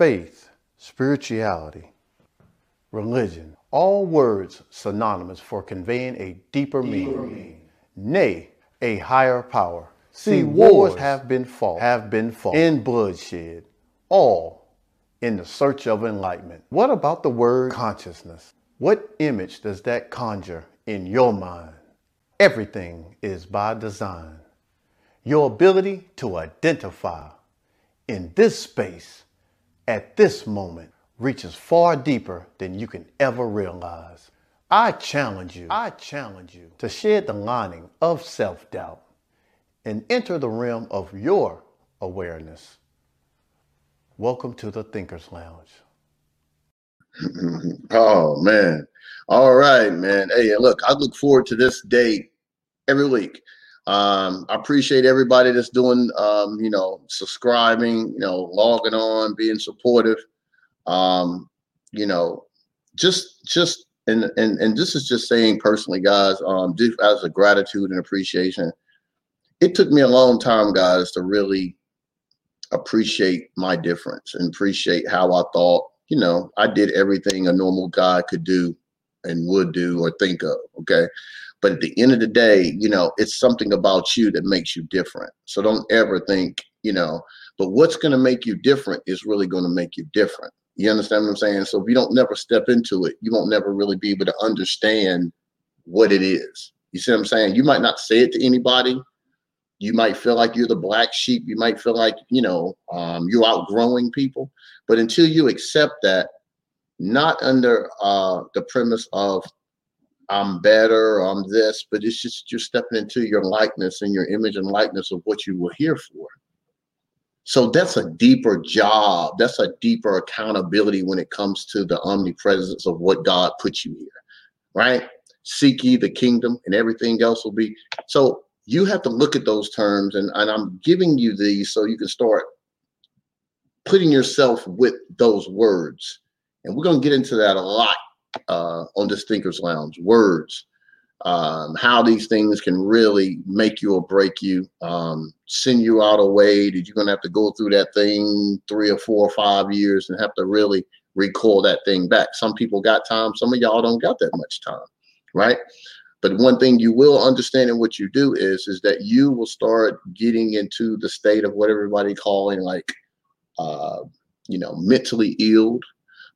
faith, spirituality, religion, all words synonymous for conveying a deeper, deeper meaning, meaning, nay, a higher power. See, wars have been fought, have been fought, in bloodshed, all in the search of enlightenment. What about the word consciousness? What image does that conjure in your mind? Everything is by design. Your ability to identify in this space at this moment reaches far deeper than you can ever realize. I challenge you, I challenge you to shed the lining of self doubt and enter the realm of your awareness. Welcome to the Thinker's Lounge. oh, man. All right, man. Hey, look, I look forward to this day every week. Um, I appreciate everybody that's doing, um, you know, subscribing, you know, logging on, being supportive. Um, you know, just, just, and, and, and this is just saying personally, guys, um, just as a gratitude and appreciation. It took me a long time, guys, to really appreciate my difference and appreciate how I thought, you know, I did everything a normal guy could do and would do or think of. Okay. But at the end of the day, you know, it's something about you that makes you different. So don't ever think, you know, but what's going to make you different is really going to make you different. You understand what I'm saying? So if you don't never step into it, you won't never really be able to understand what it is. You see what I'm saying? You might not say it to anybody. You might feel like you're the black sheep. You might feel like, you know, um, you're outgrowing people. But until you accept that, not under uh, the premise of I'm better I'm this, but it's just you're stepping into your likeness and your image and likeness of what you were here for. So that's a deeper job. That's a deeper accountability when it comes to the omnipresence of what God put you here, right? Seek ye the kingdom and everything else will be. So you have to look at those terms, and, and I'm giving you these so you can start putting yourself with those words. And we're going to get into that a lot uh, on this Thinkers Lounge. Words, um, how these things can really make you or break you, um, send you out a way that you're going to have to go through that thing three or four or five years and have to really recall that thing back. Some people got time, some of y'all don't got that much time, right? But one thing you will understand in what you do is is that you will start getting into the state of what everybody calling like uh, you know mentally ill.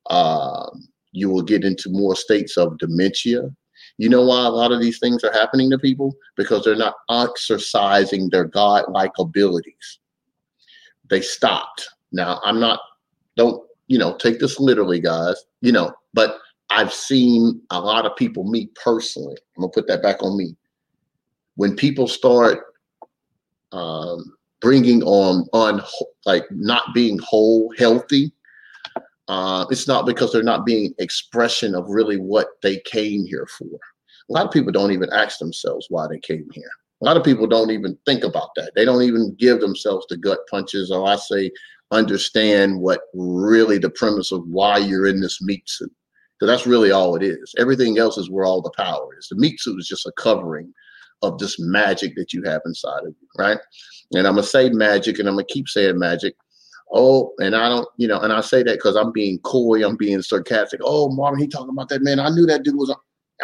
Um, you will get into more states of dementia. You know why a lot of these things are happening to people? Because they're not exercising their God-like abilities. They stopped. Now, I'm not, don't, you know, take this literally, guys, you know, but I've seen a lot of people, me personally, I'm gonna put that back on me. When people start um, bringing on on like not being whole, healthy, uh, it's not because they're not being expression of really what they came here for. A lot of people don't even ask themselves why they came here. A lot of people don't even think about that. They don't even give themselves the gut punches, or I say, understand what really the premise of why you're in this meat suit. That's really all it is. Everything else is where all the power is. The meat suit is just a covering of this magic that you have inside of you, right? And I'm gonna say magic, and I'm gonna keep saying magic. Oh, and I don't, you know, and I say that because I'm being coy, I'm being sarcastic. Oh, Marvin, he talking about that man. I knew that dude was.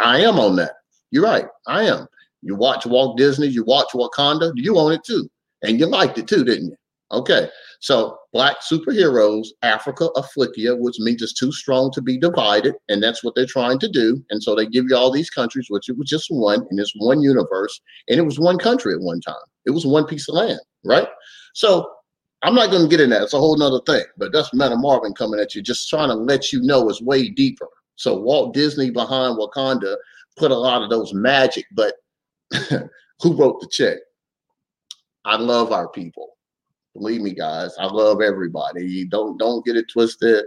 I am on that. You're right. I am. You watch Walt Disney, you watch Wakanda, you own it too, and you liked it too, didn't you? Okay, so black superheroes, Africa afflictia, which means it's too strong to be divided, and that's what they're trying to do. And so they give you all these countries, which it was just one in this one universe, and it was one country at one time. It was one piece of land, right? So I'm not going to get in that. It's a whole nother thing, but that's Meta Marvin coming at you, just trying to let you know it's way deeper. So Walt Disney behind Wakanda put a lot of those magic, but who wrote the check? I love our people. Believe me, guys, I love everybody. Don't don't get it twisted.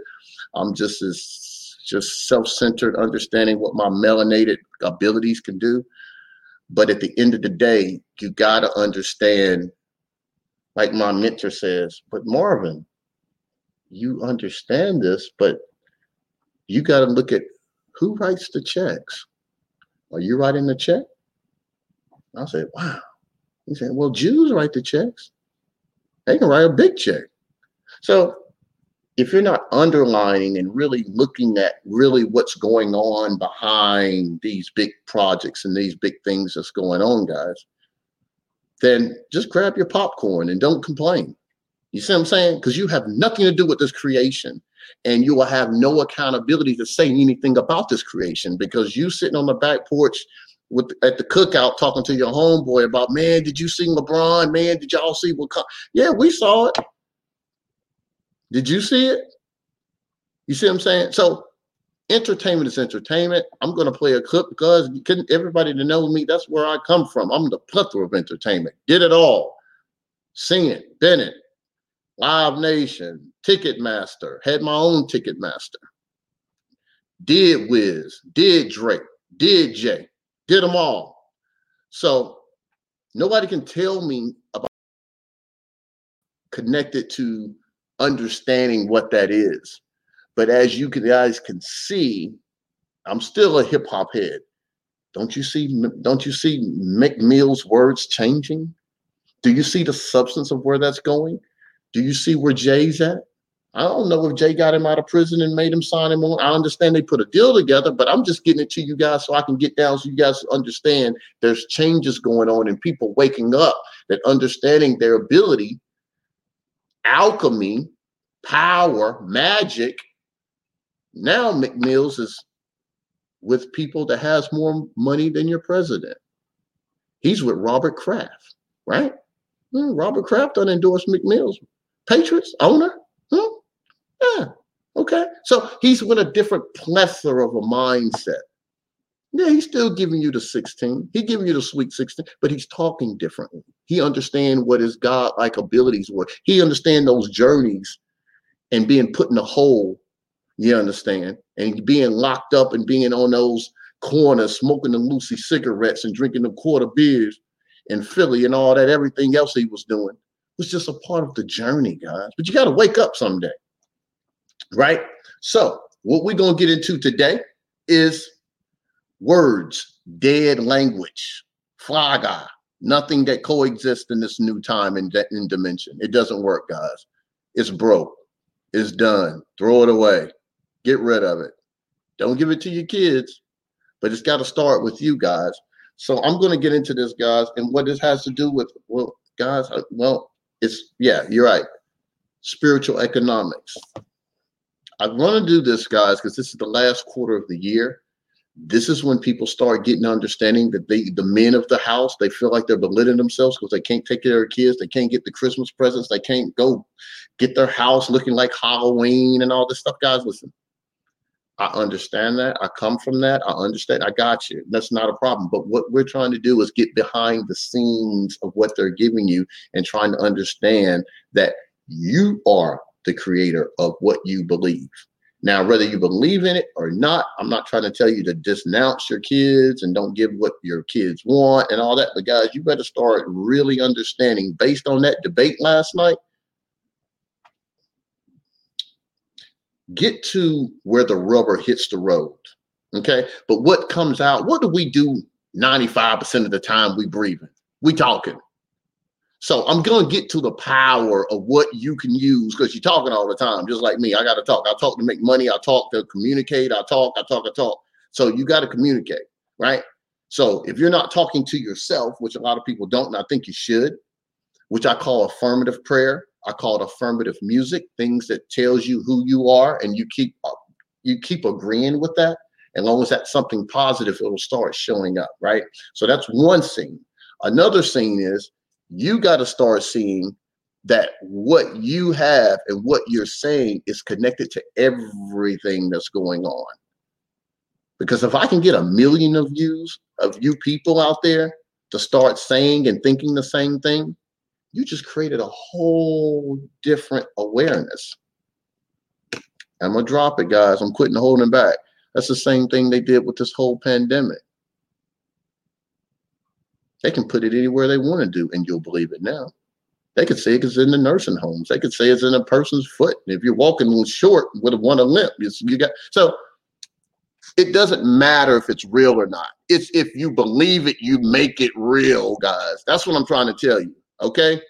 I'm just as just self-centered, understanding what my melanated abilities can do. But at the end of the day, you gotta understand, like my mentor says, but Marvin, you understand this, but you gotta look at who writes the checks. Are you writing the check? I said, wow. He said, well, Jews write the checks they can write a big check. So if you're not underlining and really looking at really what's going on behind these big projects and these big things that's going on, guys, then just grab your popcorn and don't complain. You see what I'm saying? Because you have nothing to do with this creation and you will have no accountability to say anything about this creation because you sitting on the back porch with at the cookout talking to your homeboy about, man, did you see LeBron? Man, did y'all see what? Yeah, we saw it. Did you see it? You see what I'm saying? So entertainment is entertainment. I'm going to play a clip because everybody to know me, that's where I come from. I'm the plethora of entertainment. Did it all. Singing, Bennett, Live Nation, Ticketmaster, had my own Ticketmaster. Did Wiz, did Drake, did Jay, did them all. So nobody can tell me about connected to understanding what that is. But as you guys can see, I'm still a hip hop head. Don't you see? Don't you see Meek Mill's words changing? Do you see the substance of where that's going? Do you see where Jay's at? I don't know if Jay got him out of prison and made him sign him on. I understand they put a deal together, but I'm just getting it to you guys so I can get down so you guys understand there's changes going on and people waking up that understanding their ability alchemy, power, magic. Now Mills is with people that has more money than your president. He's with Robert Kraft, right? Hmm, Robert Kraft done endorsed Patriots owner? Hmm? Yeah. Okay. So he's with a different plethora of a mindset. Yeah, he's still giving you the 16. He giving you the sweet 16, but he's talking differently. He understand what his God-like abilities were. He understand those journeys and being put in a hole, you understand, and being locked up and being on those corners, smoking the Lucy cigarettes and drinking the quarter beers in Philly and all that, everything else he was doing was just a part of the journey, guys. But you got to wake up someday, right? So, what we're going to get into today is words, dead language, flaga, nothing that coexists in this new time and dimension. It doesn't work, guys. It's broke. It's done. Throw it away. Get rid of it. Don't give it to your kids, but it's got to start with you guys. So I'm going to get into this, guys, and what this has to do with, well, guys, uh, well, it's yeah, you're right. Spiritual economics. I want to do this, guys, because this is the last quarter of the year this is when people start getting understanding that they the men of the house they feel like they're belittling themselves because they can't take care of their kids they can't get the christmas presents they can't go get their house looking like halloween and all this stuff guys listen i understand that. I come from that. I understand. I got you. That's not a problem. But what we're trying to do is get behind the scenes of what they're giving you and trying to understand that you are the creator of what you believe. Now, whether you believe in it or not, I'm not trying to tell you to disnounce your kids and don't give what your kids want and all that. But guys, you better start really understanding based on that debate last night. Get to where the rubber hits the road. Okay. But what comes out, what do we do 95% of the time we breathing? We talking. So I'm to get to the power of what you can use because you're talking all the time, just like me. I got to talk. I talk to make money. I talk to communicate. I talk. I talk. I talk. So you got to communicate, right? So if you're not talking to yourself, which a lot of people don't, and I think you should, which I call affirmative prayer. I call it affirmative music, things that tells you who you are, and you keep you keep agreeing with that. As long as that's something positive, it'll start showing up, right? So that's one scene. Another scene is you got to start seeing that what you have and what you're saying is connected to everything that's going on. Because if I can get a million of views of you people out there to start saying and thinking the same thing, you just created a whole different awareness. I'm gonna drop it, guys. I'm quitting holding back. That's the same thing they did with this whole pandemic. They can put it anywhere they want to do, and you'll believe it now. They could say it's in the nursing homes. They could say it's in a person's foot. If you're walking short with one a limp, you got so. It doesn't matter if it's real or not. It's if you believe it, you make it real, guys. That's what I'm trying to tell you. Okay.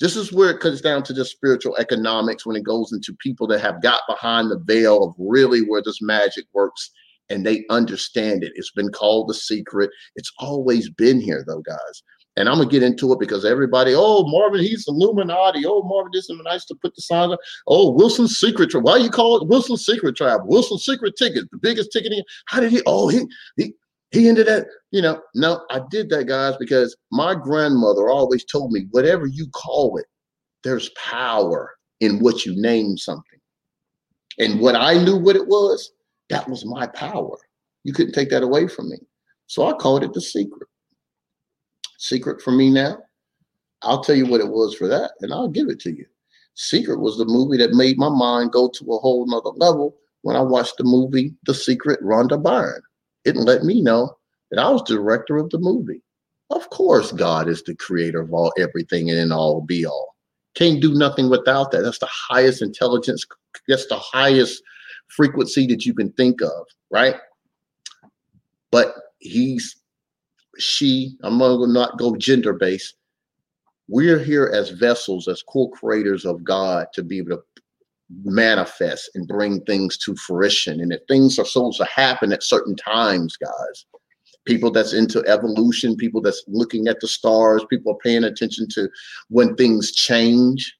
This is where it comes down to just spiritual economics when it goes into people that have got behind the veil of really where this magic works and they understand it. It's been called the secret. It's always been here, though, guys. And I'm gonna get into it because everybody, oh Marvin, he's Illuminati. Oh Marvin, this is nice to put the sign up. Oh Wilson's secret tribe. Why you call it Wilson's secret tribe? Wilson's secret ticket, the biggest ticket. In, how did he? Oh, he he he ended that. You know, no, I did that, guys, because my grandmother always told me, whatever you call it, there's power in what you name something. And what I knew what it was, that was my power. You couldn't take that away from me. So I called it the secret secret for me now? I'll tell you what it was for that, and I'll give it to you. Secret was the movie that made my mind go to a whole nother level when I watched the movie The Secret Rhonda Byrne. It let me know that I was the director of the movie. Of course, God is the creator of all everything and in all be all. Can't do nothing without that. That's the highest intelligence, that's the highest frequency that you can think of, right? But he's she, I'm to not go gender based. We're here as vessels, as co creators of God to be able to manifest and bring things to fruition. And if things are supposed to happen at certain times, guys, people that's into evolution, people that's looking at the stars, people are paying attention to when things change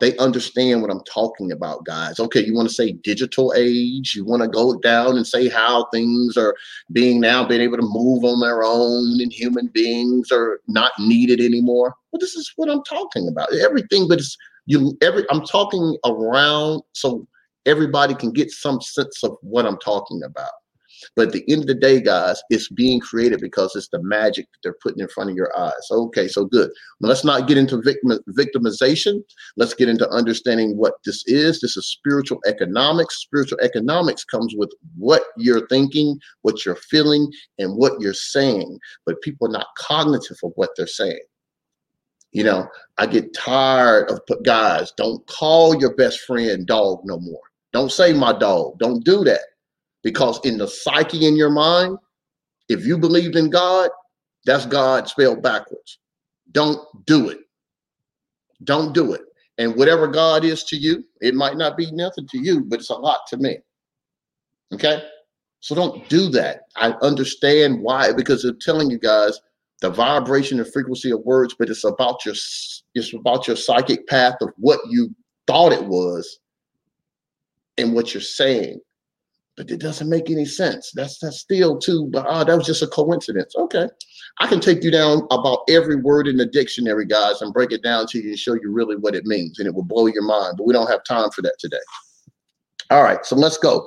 they understand what I'm talking about, guys. Okay, you want to say digital age, you want to go down and say how things are being now being able to move on their own and human beings are not needed anymore. Well, this is what I'm talking about. Everything, but it's you every I'm talking around so everybody can get some sense of what I'm talking about. But at the end of the day, guys, it's being created because it's the magic that they're putting in front of your eyes. Okay, so good. But let's not get into victim, victimization. Let's get into understanding what this is. This is spiritual economics. Spiritual economics comes with what you're thinking, what you're feeling, and what you're saying. But people are not cognitive of what they're saying. You know, I get tired of guys, don't call your best friend dog no more. Don't say my dog. Don't do that. Because in the psyche in your mind, if you believed in God, that's God spelled backwards. Don't do it. Don't do it. And whatever God is to you, it might not be nothing to you, but it's a lot to me. Okay? So don't do that. I understand why, because I'm telling you guys the vibration and frequency of words, but it's about your it's about your psychic path of what you thought it was and what you're saying but it doesn't make any sense. That's that's still too, but oh, that was just a coincidence. Okay. I can take you down about every word in the dictionary, guys, and break it down to you and show you really what it means, and it will blow your mind. But we don't have time for that today. All right, so let's go.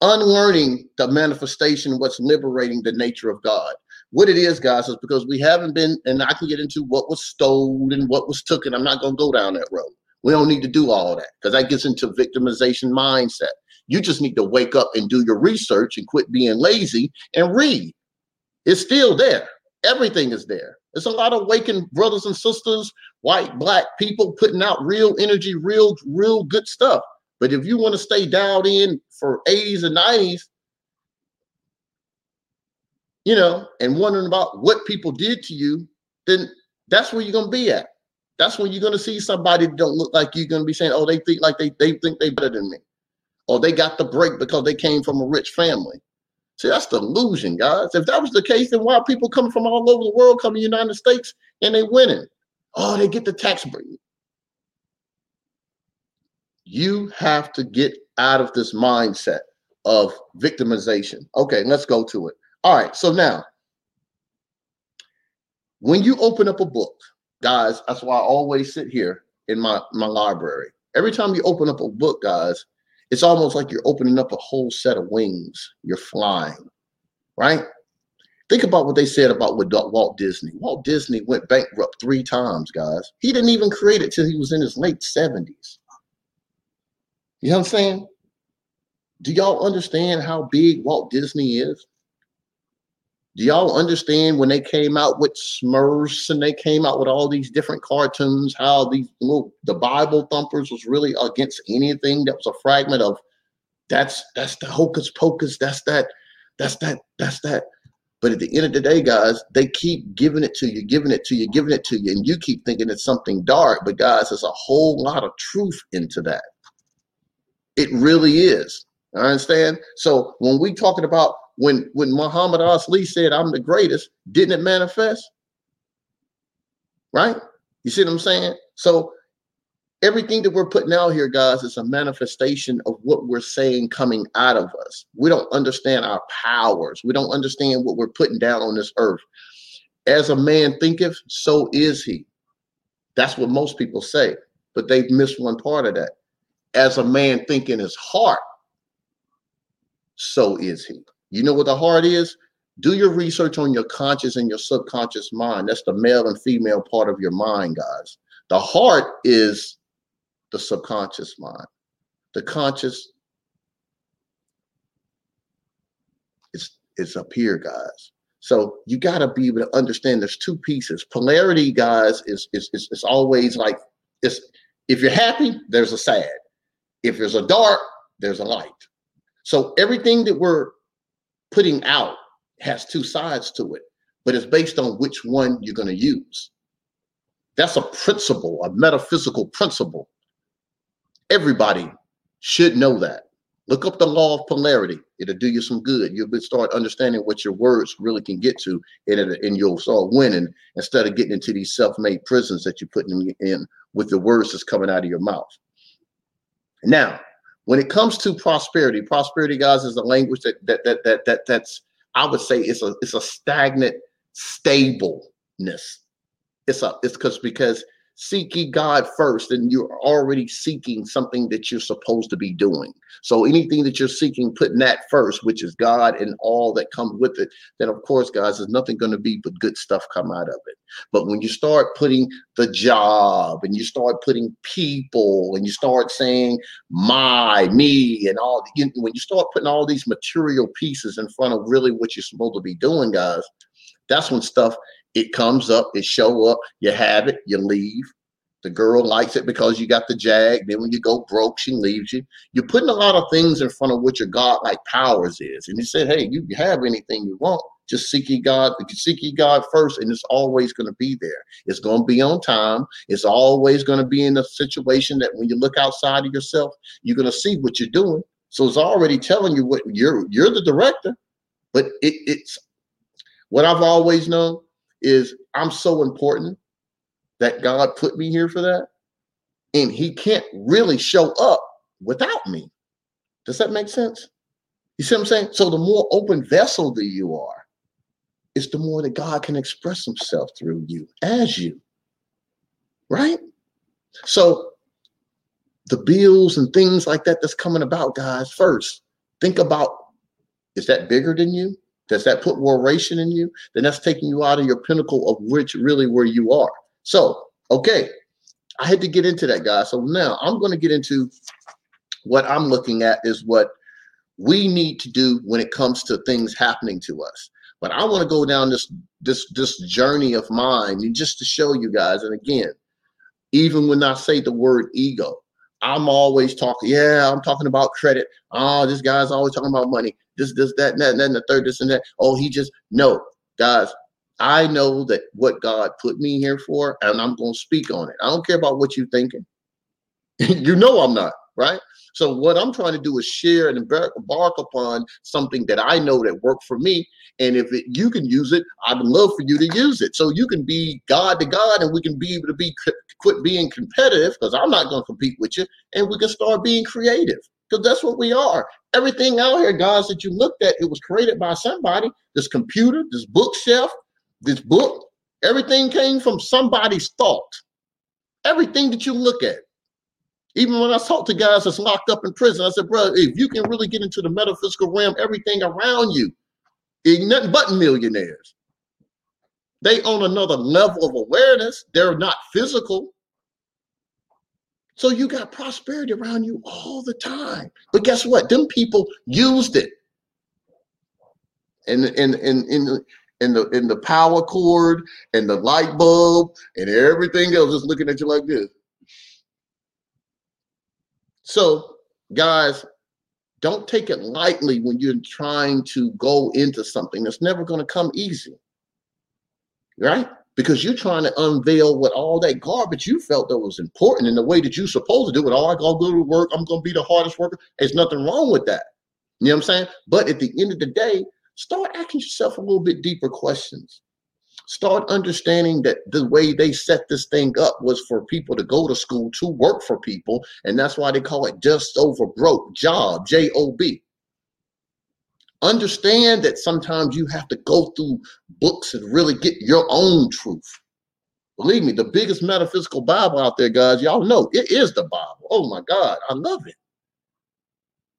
Unlearning the manifestation, what's liberating the nature of God. What it is, guys, is because we haven't been, and I can get into what was stolen and what was taken. I'm not going to go down that road. We don't need to do all that because that gets into victimization mindset. You just need to wake up and do your research and quit being lazy and read. It's still there. Everything is there. There's a lot of waking brothers and sisters, white, black people putting out real energy, real, real good stuff. But if you want to stay dialed in for 80s and 90s, you know, and wondering about what people did to you, then that's where you're gonna be at. That's when you're gonna see somebody that don't look like you. are gonna be saying, "Oh, they think like they they think they better than me." or they got the break because they came from a rich family. See, that's the illusion, guys. If that was the case, then why people coming from all over the world coming to the United States and they winning? Oh, they get the tax break. You have to get out of this mindset of victimization. Okay, let's go to it. All right, so now, when you open up a book, guys, that's why I always sit here in my, my library. Every time you open up a book, guys, it's almost like you're opening up a whole set of wings. You're flying, right? Think about what they said about Walt Disney. Walt Disney went bankrupt three times, guys. He didn't even create it till he was in his late 70s. You know what I'm saying? Do y'all understand how big Walt Disney is? Do y'all understand when they came out with Smurfs and they came out with all these different cartoons, how these the Bible thumpers was really against anything that was a fragment of that's that's the hocus pocus, that's that, that's that, that's that But at the end of the day, guys, they keep giving it to you, giving it to you, giving it to you, and you keep thinking it's something dark. But guys, there's a whole lot of truth into that. It really is. I understand. So when we talking about when when Muhammad Ali said, "I'm the greatest," didn't it manifest? Right? You see what I'm saying? So everything that we're putting out here, guys, is a manifestation of what we're saying coming out of us. We don't understand our powers. We don't understand what we're putting down on this earth. As a man thinketh, so is he. That's what most people say, but they've missed one part of that. As a man think in his heart, so is he. You know what the heart is? Do your research on your conscious and your subconscious mind. That's the male and female part of your mind, guys. The heart is the subconscious mind. The conscious is is up here, guys. So you got to be able to understand there's two pieces. Polarity, guys, is, is is is always like it's if you're happy, there's a sad. If there's a dark, there's a light. So everything that we're putting out has two sides to it, but it's based on which one you're going to use. That's a principle, a metaphysical principle Everybody should know that. Look up the law of polarity. It'll do you some good. You'll start understanding what your words really can get to, and, it, and you'll start winning instead of getting into these self-made prisons that you're putting in with the words that's coming out of your mouth. Now, when it comes to prosperity, prosperity, guys, is a language that that that that, that that's I would say it's a it's a stagnant stableness. It's a it's because because seek ye God first, and you're already seeking something that you're supposed to be doing. So anything that you're seeking, putting that first, which is God and all that comes with it, then of course, guys, there's nothing going to be but good stuff come out of it. But when you start putting the job and you start putting people and you start saying my, me, and all, you, when you start putting all these material pieces in front of really what you're supposed to be doing, guys, that's when stuff it comes up, it show up, you have it, you leave. The girl likes it because you got the jag. Then when you go broke, she leaves you. You're putting a lot of things in front of what your God-like powers is. And he said, hey, you have anything you want. Just seek ye God. Seek ye God first, and it's always going to be there. It's going to be on time. It's always going to be in a situation that when you look outside of yourself, you're going to see what you're doing. So it's already telling you what you're. You're the director, but it, it's what I've always known is I'm so important that God put me here for that. And he can't really show up without me. Does that make sense? You see what I'm saying? So the more open vessel that you are, is the more that God can express himself through you as you. Right? So the bills and things like that that's coming about, guys, first, think about is that bigger than you? Does that put warration in you? Then that's taking you out of your pinnacle of which really where you are. So, okay, I had to get into that, guy. So now I'm going to get into what I'm looking at is what we need to do when it comes to things happening to us. But I want to go down this this this journey of mine and just to show you guys. And again, even when I say the word ego, I'm always talking. Yeah, I'm talking about credit. Oh, this guy's always talking about money this, this, that, and that, and the third, this and that. Oh, he just no, guys. I know that what God put me here for, and I'm going to speak on it. I don't care about what you're thinking. you know I'm not, right? So what I'm trying to do is share and embark, embark upon something that I know that worked for me. And if it, you can use it, I'd love for you to use it. So you can be God to God, and we can be able to be quit being competitive because I'm not going to compete with you, and we can start being creative because that's what we are. Everything out here, guys, that you looked at, it was created by somebody. This computer, this bookshelf, this book, everything came from somebody's thought. Everything that you look at. Even when I talk to guys that's locked up in prison, I said, bro, if you can really get into the metaphysical realm, everything around you is nothing but millionaires. They own another level of awareness. They're not physical. So you got prosperity around you all the time. But guess what? Them people used it. And in in in in the in the power cord and the light bulb and everything else just looking at you like this. So, guys, Don't take it lightly when you're trying to go into something that's never going to come easy. Right? Because you're trying to unveil what all that garbage you felt that was important in the way that you're supposed to do it. Oh, I gotta go to work. I'm gonna be the hardest worker. There's nothing wrong with that. You know what I'm saying? But at the end of the day, start asking yourself a little bit deeper questions start understanding that the way they set this thing up was for people to go to school to work for people and that's why they call it just over broke job j-o-b understand that sometimes you have to go through books and really get your own truth believe me the biggest metaphysical bible out there guys y'all know it is the bible oh my god i love it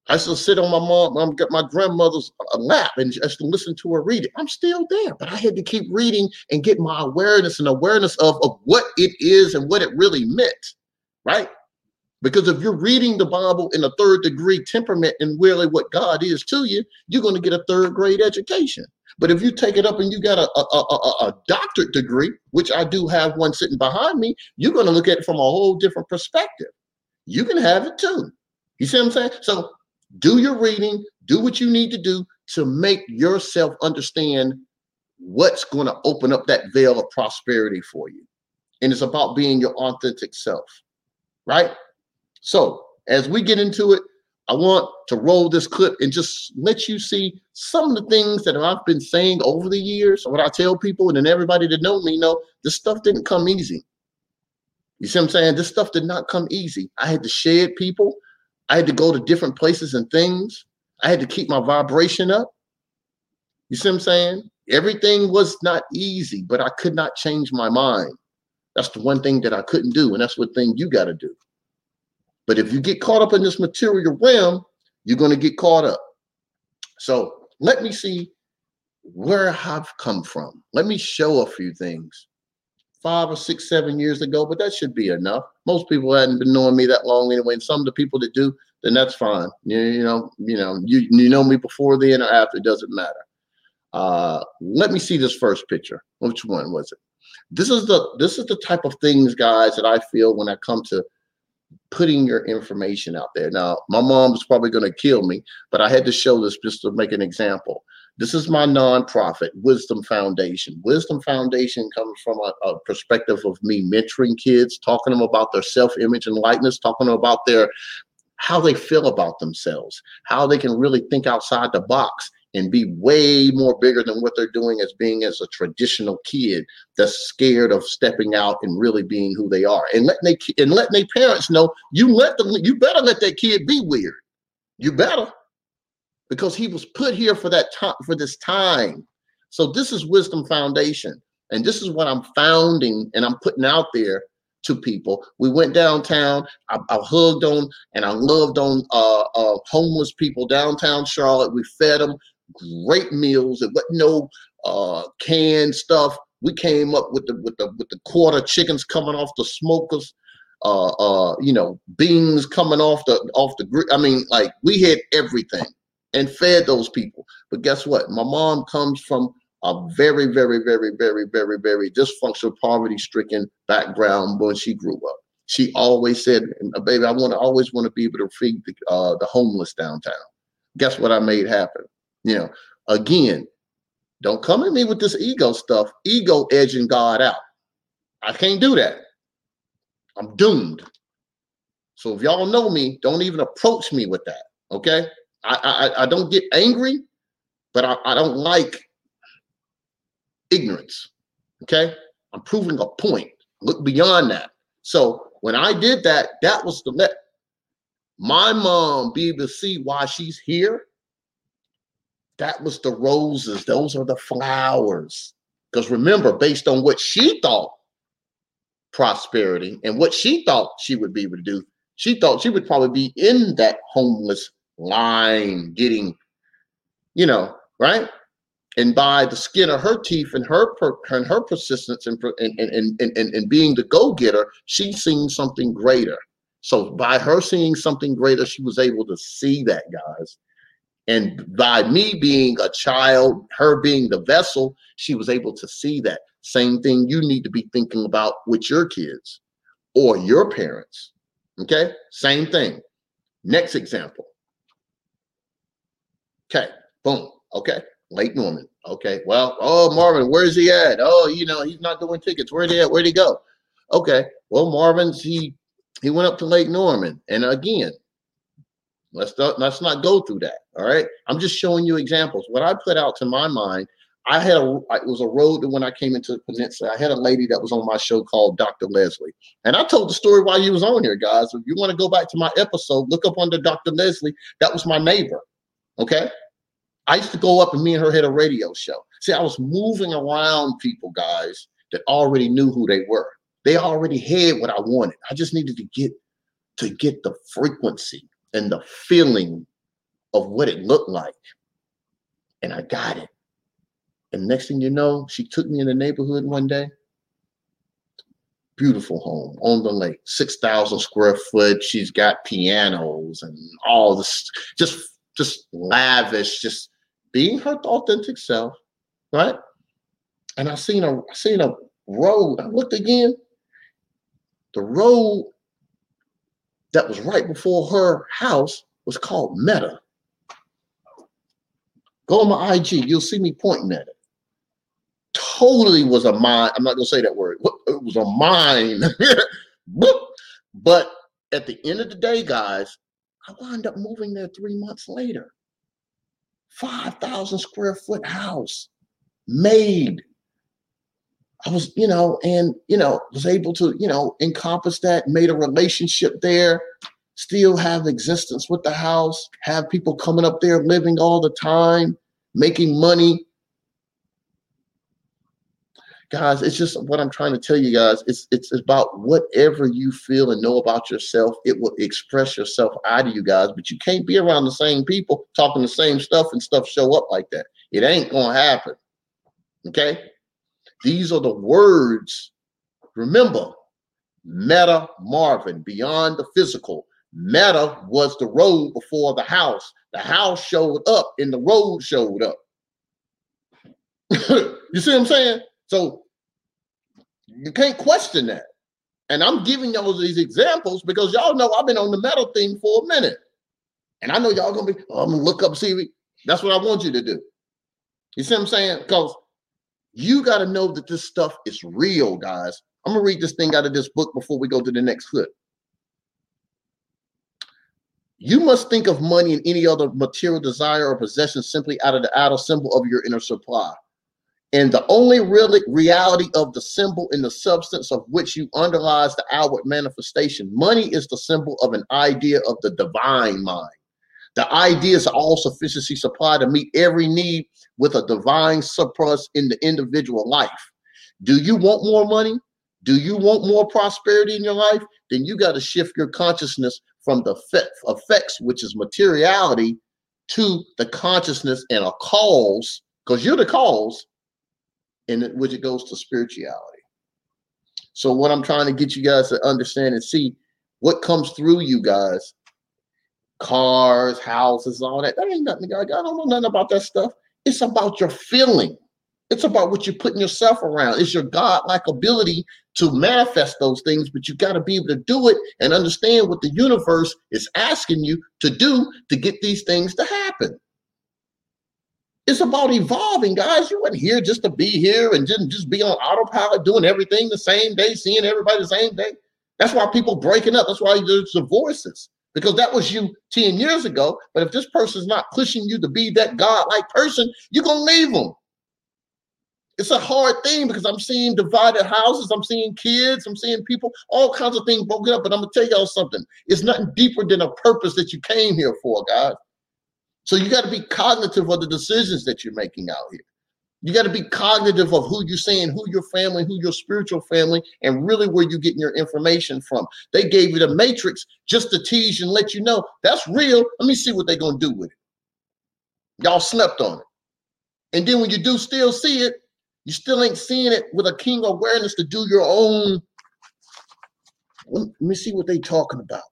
I still sit on my mom, my grandmother's uh, lap and just listen to her read it. I'm still there, but I had to keep reading and get my awareness and awareness of, of what it is and what it really meant, right? Because if you're reading the Bible in a third degree temperament and really what God is to you, you're going to get a third grade education. But if you take it up and you got a, a, a, a doctorate degree, which I do have one sitting behind me, you're going to look at it from a whole different perspective. You can have it too. You see what I'm saying? So do your reading, do what you need to do to make yourself understand what's going to open up that veil of prosperity for you. And it's about being your authentic self, right? So, as we get into it, I want to roll this clip and just let you see some of the things that I've been saying over the years. What I tell people, and then everybody that know me know this stuff didn't come easy. You see what I'm saying? This stuff did not come easy. I had to shed people. I had to go to different places and things. I had to keep my vibration up. You see what I'm saying? Everything was not easy, but I could not change my mind. That's the one thing that I couldn't do, and that's what thing you got to do. But if you get caught up in this material realm, you're going to get caught up. So let me see where I've come from. Let me show a few things five or six, seven years ago, but that should be enough. Most people hadn't been knowing me that long anyway. And some of the people that do, then that's fine. You, you know, you know, you you know me before then or after, it doesn't matter. Uh, let me see this first picture. Which one was it? This is the this is the type of things, guys, that I feel when I come to putting your information out there. Now, my mom's probably going to kill me, but I had to show this just to make an example. This is my nonprofit, Wisdom Foundation. Wisdom Foundation comes from a, a perspective of me mentoring kids, talking to them about their self-image and likeness, talking them about their how they feel about themselves, how they can really think outside the box and be way more bigger than what they're doing as being as a traditional kid that's scared of stepping out and really being who they are and letting they and letting their parents know you let them you better let that kid be weird you better because he was put here for that time for this time. So this is Wisdom Foundation, and this is what I'm founding and I'm putting out there to people. We went downtown. I, I hugged on and I loved on uh, uh, homeless people downtown Charlotte. We fed them great meals. It wasn't no uh, canned stuff. We came up with the with the with the quarter chickens coming off the smokers. Uh, uh, you know, beans coming off the off the. grill. I mean, like we had everything and fed those people. But guess what? My mom comes from a very, very, very, very, very, very dysfunctional, poverty-stricken background when she grew up. She always said, "Baby, I want to always want to be able to feed the, uh, the homeless downtown." Guess what? I made happen. You know, again, don't come at me with this ego stuff. Ego edging God out. I can't do that. I'm doomed. So if y'all know me, don't even approach me with that. Okay. I, I, I don't get angry, but I, I don't like ignorance. Okay. I'm proving a point. Look beyond that. So when I did that, that was to let my mom be able to see why she's here. That was the roses. Those are the flowers. Because remember, based on what she thought prosperity and what she thought she would be able to do, she thought she would probably be in that homeless line, getting, you know, right? And by the skin of her teeth and her per, and her persistence and and, and, and, and, being the go-getter, she seen something greater. So by her seeing something greater, she was able to see that, guys. And by me being a child, her being the vessel, she was able to see that. Same thing you need to be thinking about with your kids or your parents. Okay? Same thing. Next example. Okay, boom. Okay, Lake Norman. Okay, well, oh Marvin, where's he at? Oh, you know, he's not doing tickets. Where'd he at? Where'd he go? Okay, well, Marvin's he he went up to Lake Norman, and again, let's not let's not go through that. All right, I'm just showing you examples. What I put out to my mind I had a it was a road that when I came into the peninsula, I had a lady that was on my show called Dr. Leslie. And I told the story while you was on here, guys. If you want to go back to my episode, look up under Dr. Leslie. That was my neighbor. Okay. I used to go up and me and her had a radio show. See, I was moving around people, guys, that already knew who they were. They already had what I wanted. I just needed to get to get the frequency and the feeling of what it looked like. And I got it. And next thing you know, she took me in the neighborhood one day. Beautiful home on the lake, 6,000 square foot. She's got pianos and all this, just, just lavish, just being her authentic self, right? And I seen a, seen a road. I looked again. The road that was right before her house was called Meta. Go on my IG, you'll see me pointing at it totally was a mine. I'm not gonna say that word. It was a mine. but at the end of the day, guys, I wound up moving there three months later. 5,000 square foot house made. I was, you know, and, you know, was able to, you know, encompass that, made a relationship there, still have existence with the house, have people coming up there living all the time, making money guys, it's just what I'm trying to tell you guys. It's it's about whatever you feel and know about yourself. It will express yourself out of you guys, but you can't be around the same people talking the same stuff and stuff show up like that. It ain't gonna happen. Okay. These are the words. Remember, meta Marvin, beyond the physical. Meta was the road before the house. The house showed up and the road showed up. you see what I'm saying? So you can't question that. And I'm giving y'all these examples because y'all know I've been on the Meta thing for a minute. And I know y'all gonna be, oh, I'm gonna look up, see. That's what I want you to do. You see what I'm saying? Because you got to know that this stuff is real, guys. I'm gonna read this thing out of this book before we go to the next clip. You must think of money and any other material desire or possession simply out of the outer symbol of your inner supply and the only real reality of the symbol in the substance of which you underlies the outward manifestation. Money is the symbol of an idea of the divine mind. The idea is all sufficiency supply to meet every need with a divine surplus in the individual life. Do you want more money? Do you want more prosperity in your life? Then you got to shift your consciousness from the effects, which is materiality, to the consciousness and a cause, because you're the cause in which it goes to spirituality. So what I'm trying to get you guys to understand and see what comes through you guys, cars, houses, all that. That ain't nothing. I don't know nothing about that stuff. It's about your feeling. It's about what you're putting yourself around. It's your God-like ability to manifest those things, but you got to be able to do it and understand what the universe is asking you to do to get these things to happen. It's about evolving, guys. You weren't here just to be here and just, just be on autopilot doing everything the same day, seeing everybody the same day. That's why people breaking up. That's why there's divorces because that was you 10 years ago. But if this person's not pushing you to be that God-like person, you're going to leave them. It's a hard thing because I'm seeing divided houses. I'm seeing kids. I'm seeing people, all kinds of things broken up. But I'm to tell y'all something. It's nothing deeper than a purpose that you came here for, God. So you got to be cognitive of the decisions that you're making out here. You got to be cognitive of who you're saying, who your family, who your spiritual family, and really where you're getting your information from. They gave you the matrix just to tease and let you know that's real. Let me see what they're to do with it. Y'all slept on it. And then when you do still see it, you still ain't seeing it with a king awareness to do your own. Let me see what they talking about.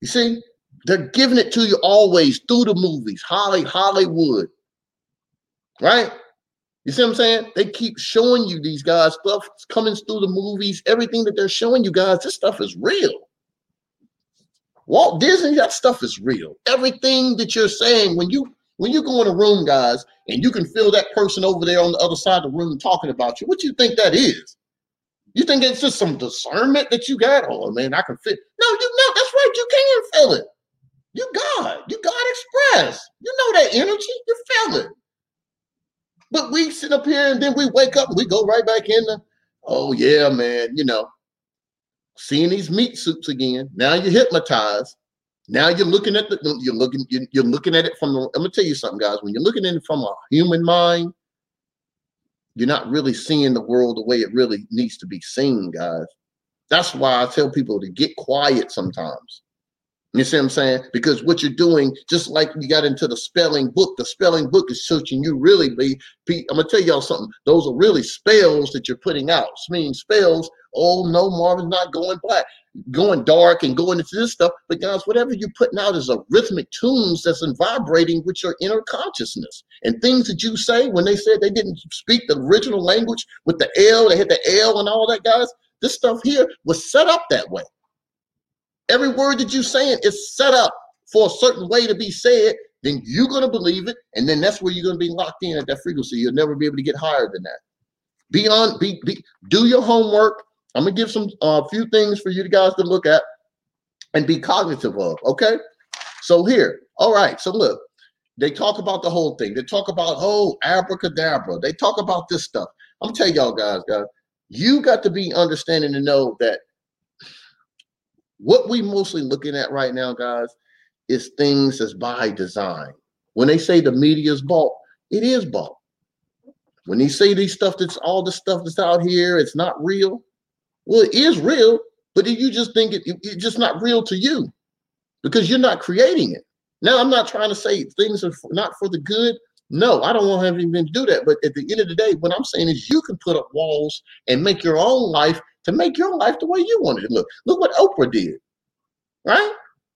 You see, they're giving it to you always through the movies, Holly, Hollywood. Right? You see what I'm saying? They keep showing you these guys stuff coming through the movies, everything that they're showing you guys, this stuff is real. Walt Disney, that stuff is real. Everything that you're saying, when you When you go in a room, guys, and you can feel that person over there on the other side of the room talking about you, what you think that is? You think it's just some discernment that you got? Oh man, I can feel. No, you know that's right. You can feel it. You God. You God express. You know that energy. You feel it. But we sit up here and then we wake up and we go right back in the, oh yeah, man, you know, seeing these meat suits again. Now you're hypnotized. Now you're looking at the you're looking you're, looking at it from the I'm gonna tell you something, guys. When you're looking at it from a human mind, you're not really seeing the world the way it really needs to be seen, guys. That's why I tell people to get quiet sometimes. You see what I'm saying? Because what you're doing, just like you got into the spelling book, the spelling book is searching you really be. I'm gonna tell y'all something. Those are really spells that you're putting out. I mean spells. Oh no, Marvin's not going black, going dark, and going into this stuff. But guys, whatever you're putting out is a rhythmic tunes that's in vibrating with your inner consciousness. And things that you say when they said they didn't speak the original language with the L, they had the L and all that, guys. This stuff here was set up that way. Every word that you're saying is set up for a certain way to be said, then you're going to believe it. And then that's where you're going to be locked in at that frequency. You'll never be able to get higher than that. Be on, be, be do your homework. I'm to give some a uh, few things for you guys to look at and be cognitive of. Okay. So here, all right. So look, they talk about the whole thing. They talk about, oh, abracadabra. They talk about this stuff. I'm gonna tell y'all guys, guys, you got to be understanding to know that what we mostly looking at right now, guys, is things that's by design. When they say the media's bought, it is bought. When they say these stuff that's all the stuff that's out here, it's not real. Well, it is real, but you just think it, it's just not real to you because you're not creating it. Now, I'm not trying to say things are not for the good. No, I don't want to have anything to do that. But at the end of the day, what I'm saying is you can put up walls and make your own life to make your life the way you want it to look. Look what Oprah did, right?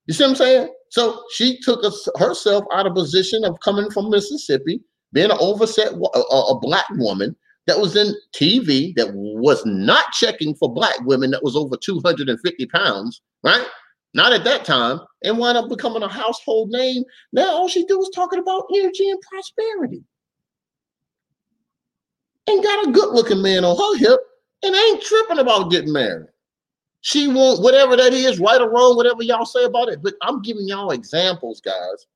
You see what I'm saying? So she took herself out of position of coming from Mississippi, being an overset a, a black woman that was in TV that was not checking for black women that was over 250 pounds, right? Not at that time, and wound up becoming a household name. Now all she do is talking about energy and prosperity. And got a good looking man on her hip and ain't tripping about getting married. She won't, whatever that is, right or wrong, whatever y'all say about it. But I'm giving y'all examples, guys.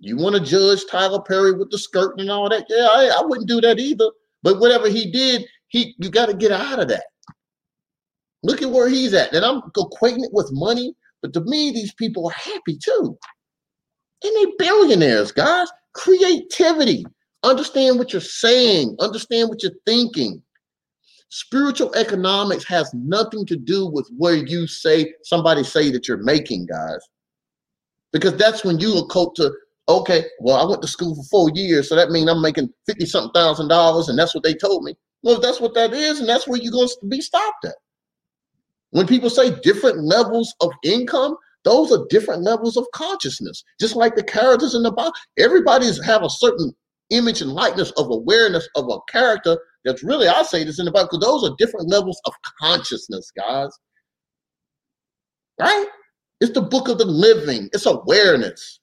You want to judge Tyler Perry with the skirt and all that? Yeah, I, I wouldn't do that either. But whatever he did, he you got to get out of that. Look at where he's at. And I'm equating it with money, but to me, these people are happy too. And they billionaires, guys. Creativity. Understand what you're saying. Understand what you're thinking. Spiritual economics has nothing to do with where you say somebody say that you're making, guys. Because that's when you quote to, okay, well, I went to school for four years, so that means I'm making 50 something thousand dollars, and that's what they told me. Well, that's what that is, and that's where you're going to be stopped at. When people say different levels of income, those are different levels of consciousness. Just like the characters in the Bible, everybody's have a certain image and likeness of awareness of a character that's really, I say this in the Bible, because those are different levels of consciousness, guys. Right? It's the book of the living, it's awareness.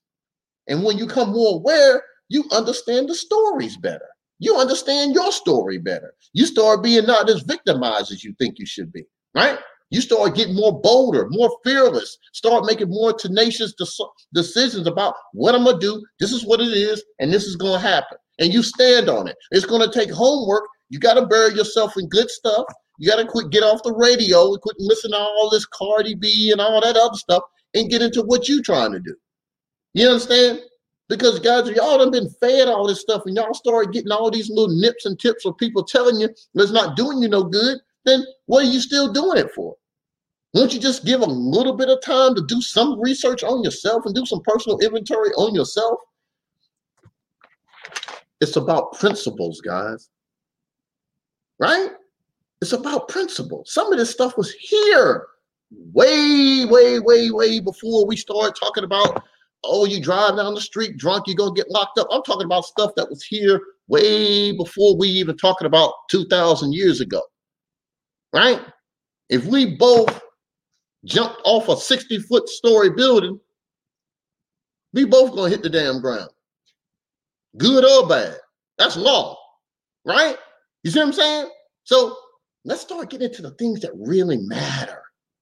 And when you come more aware, you understand the stories better. You understand your story better. You start being not as victimized as you think you should be, right? You start getting more bolder, more fearless, start making more tenacious decisions about what I'm going to do. This is what it is, and this is going to happen. And you stand on it. It's going to take homework you got to bury yourself in good stuff. You got to quit, get off the radio, and quit listening to all this Cardi B and all that other stuff, and get into what you're trying to do. You understand? Because guys, y'all done been fed all this stuff, and y'all started getting all these little nips and tips of people telling you it's not doing you no good. Then what are you still doing it for? Won't you just give a little bit of time to do some research on yourself and do some personal inventory on yourself? It's about principles, guys right? It's about principles. Some of this stuff was here way, way, way, way before we started talking about, oh, you drive down the street drunk, you're going to get locked up. I'm talking about stuff that was here way before we even talking about 2,000 years ago, right? If we both jumped off a 60 foot story building, we both going to hit the damn ground. good or bad. That's law, right? You see what I'm saying? So let's start getting into the things that really matter.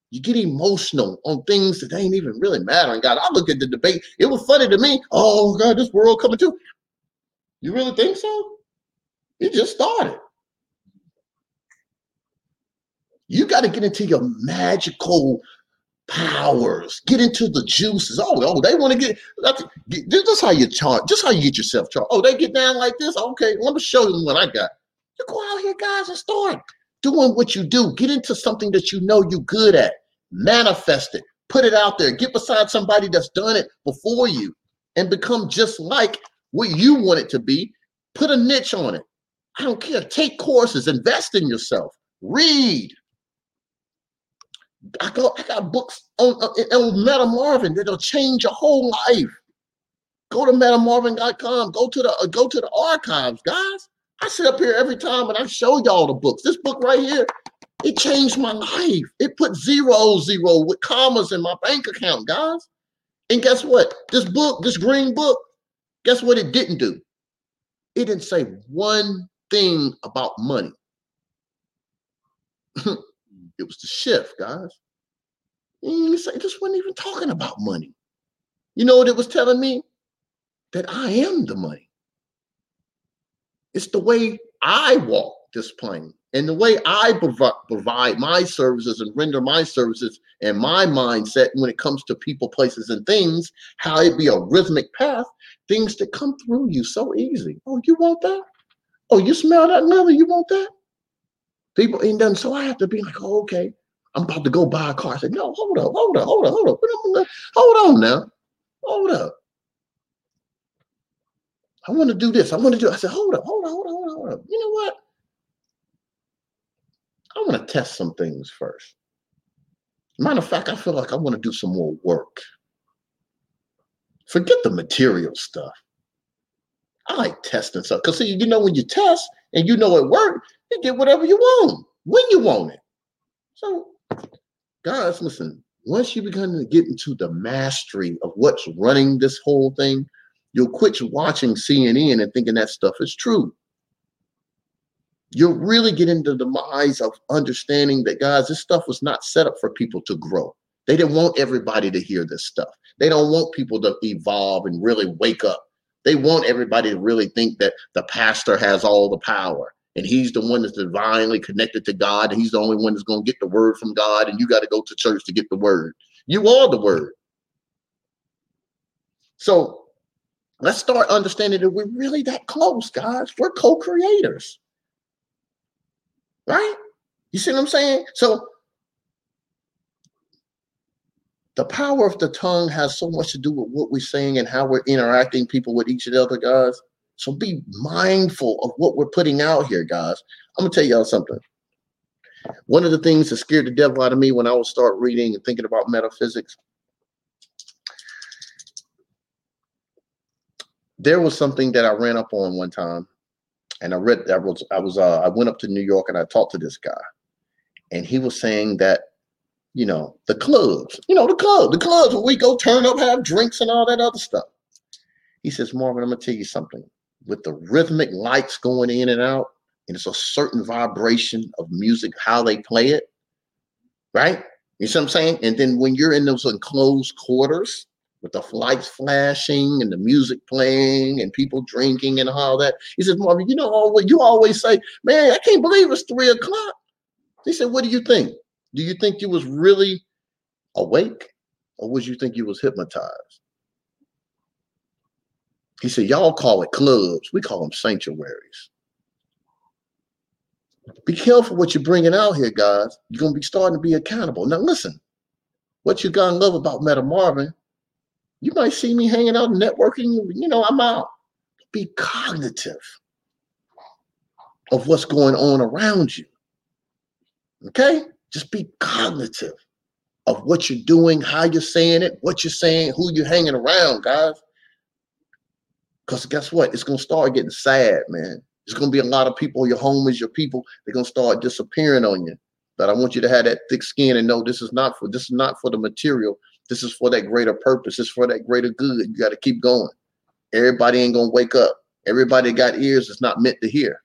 You get emotional on things that ain't even really mattering. God, I look at the debate. It was funny to me. Oh God, this world coming to. You really think so? It just started. You got to get into your magical powers. Get into the juices. Oh, oh, they want to get. That's, how you charge. Just how you get yourself charged. Oh, they get down like this. Okay, let me show you what I got. You go out here, guys, and start doing what you do. Get into something that you know you're good at. Manifest it. Put it out there. Get beside somebody that's done it before you, and become just like what you want it to be. Put a niche on it. I don't care. Take courses. Invest in yourself. Read. I got I got books on, on Meta Marvin that'll change your whole life. Go to metamarvin.com. Go to the uh, go to the archives, guys. I sit up here every time and I show y'all the books. This book right here, it changed my life. It put zero zero with commas in my bank account, guys. And guess what? This book, this green book, guess what it didn't do? It didn't say one thing about money. It was the shift, guys. It just wasn't even talking about money. You know what it was telling me? That I am the money. It's the way I walk this plane and the way I provide my services and render my services and my mindset when it comes to people, places, and things, how it be a rhythmic path, things that come through you so easy. Oh, you want that? Oh, you smell that leather? You want that? People ain't done. So I have to be like, oh, okay, I'm about to go buy a car. I said, no, hold up, hold up, hold up, hold up. Hold on now. Hold up. I want to do this. I want to do. I said, hold up, hold up, hold up, hold up, hold up. You know what? I want to test some things first. Matter of fact, I feel like I want to do some more work. Forget the material stuff. I like testing stuff. Because see, you know, when you test and you know it worked, you get whatever you want when you want it. So, guys, listen, once you begin to get into the mastery of what's running this whole thing, you'll quit watching CNN and thinking that stuff is true. You'll really get into the minds of understanding that, guys, this stuff was not set up for people to grow. They didn't want everybody to hear this stuff. They don't want people to evolve and really wake up. They want everybody to really think that the pastor has all the power and he's the one that's divinely connected to God. And he's the only one that's going to get the word from God, and you got to go to church to get the word. You are the word. So let's start understanding that we're really that close, guys. We're co-creators. Right? You see what I'm saying? So the power of the tongue has so much to do with what we're saying and how we're interacting people with each other, guys. So be mindful of what we're putting out here, guys. I'm gonna tell y'all something. One of the things that scared the devil out of me when I would start reading and thinking about metaphysics, there was something that I ran up on one time, and I read. I was. I was. Uh, I went up to New York and I talked to this guy, and he was saying that, you know, the clubs, you know, the club, the clubs where we go turn up, have drinks, and all that other stuff. He says, Marvin, I'm gonna tell you something with the rhythmic lights going in and out, and it's a certain vibration of music, how they play it, right? You see what I'm saying? And then when you're in those enclosed quarters with the lights flashing and the music playing and people drinking and all that, he says, Marvin, you know, always, you always say, man, I can't believe it's three o'clock. He said, what do you think? Do you think you was really awake or was you think you was hypnotized? He said, Y'all call it clubs. We call them sanctuaries. Be careful what you're bringing out here, guys. You're going to be starting to be accountable. Now, listen, what you got to love about Meta Marvin, you might see me hanging out networking. You know, I'm out. Be cognitive of what's going on around you. Okay? Just be cognitive of what you're doing, how you're saying it, what you're saying, who you're hanging around, guys. Because guess what? It's gonna start getting sad, man. There's gonna be a lot of people, your homies, your people, they're gonna start disappearing on you. But I want you to have that thick skin and know this is not for this is not for the material. This is for that greater purpose. It's for that greater good. You got to keep going. Everybody ain't gonna wake up. Everybody got ears that's not meant to hear.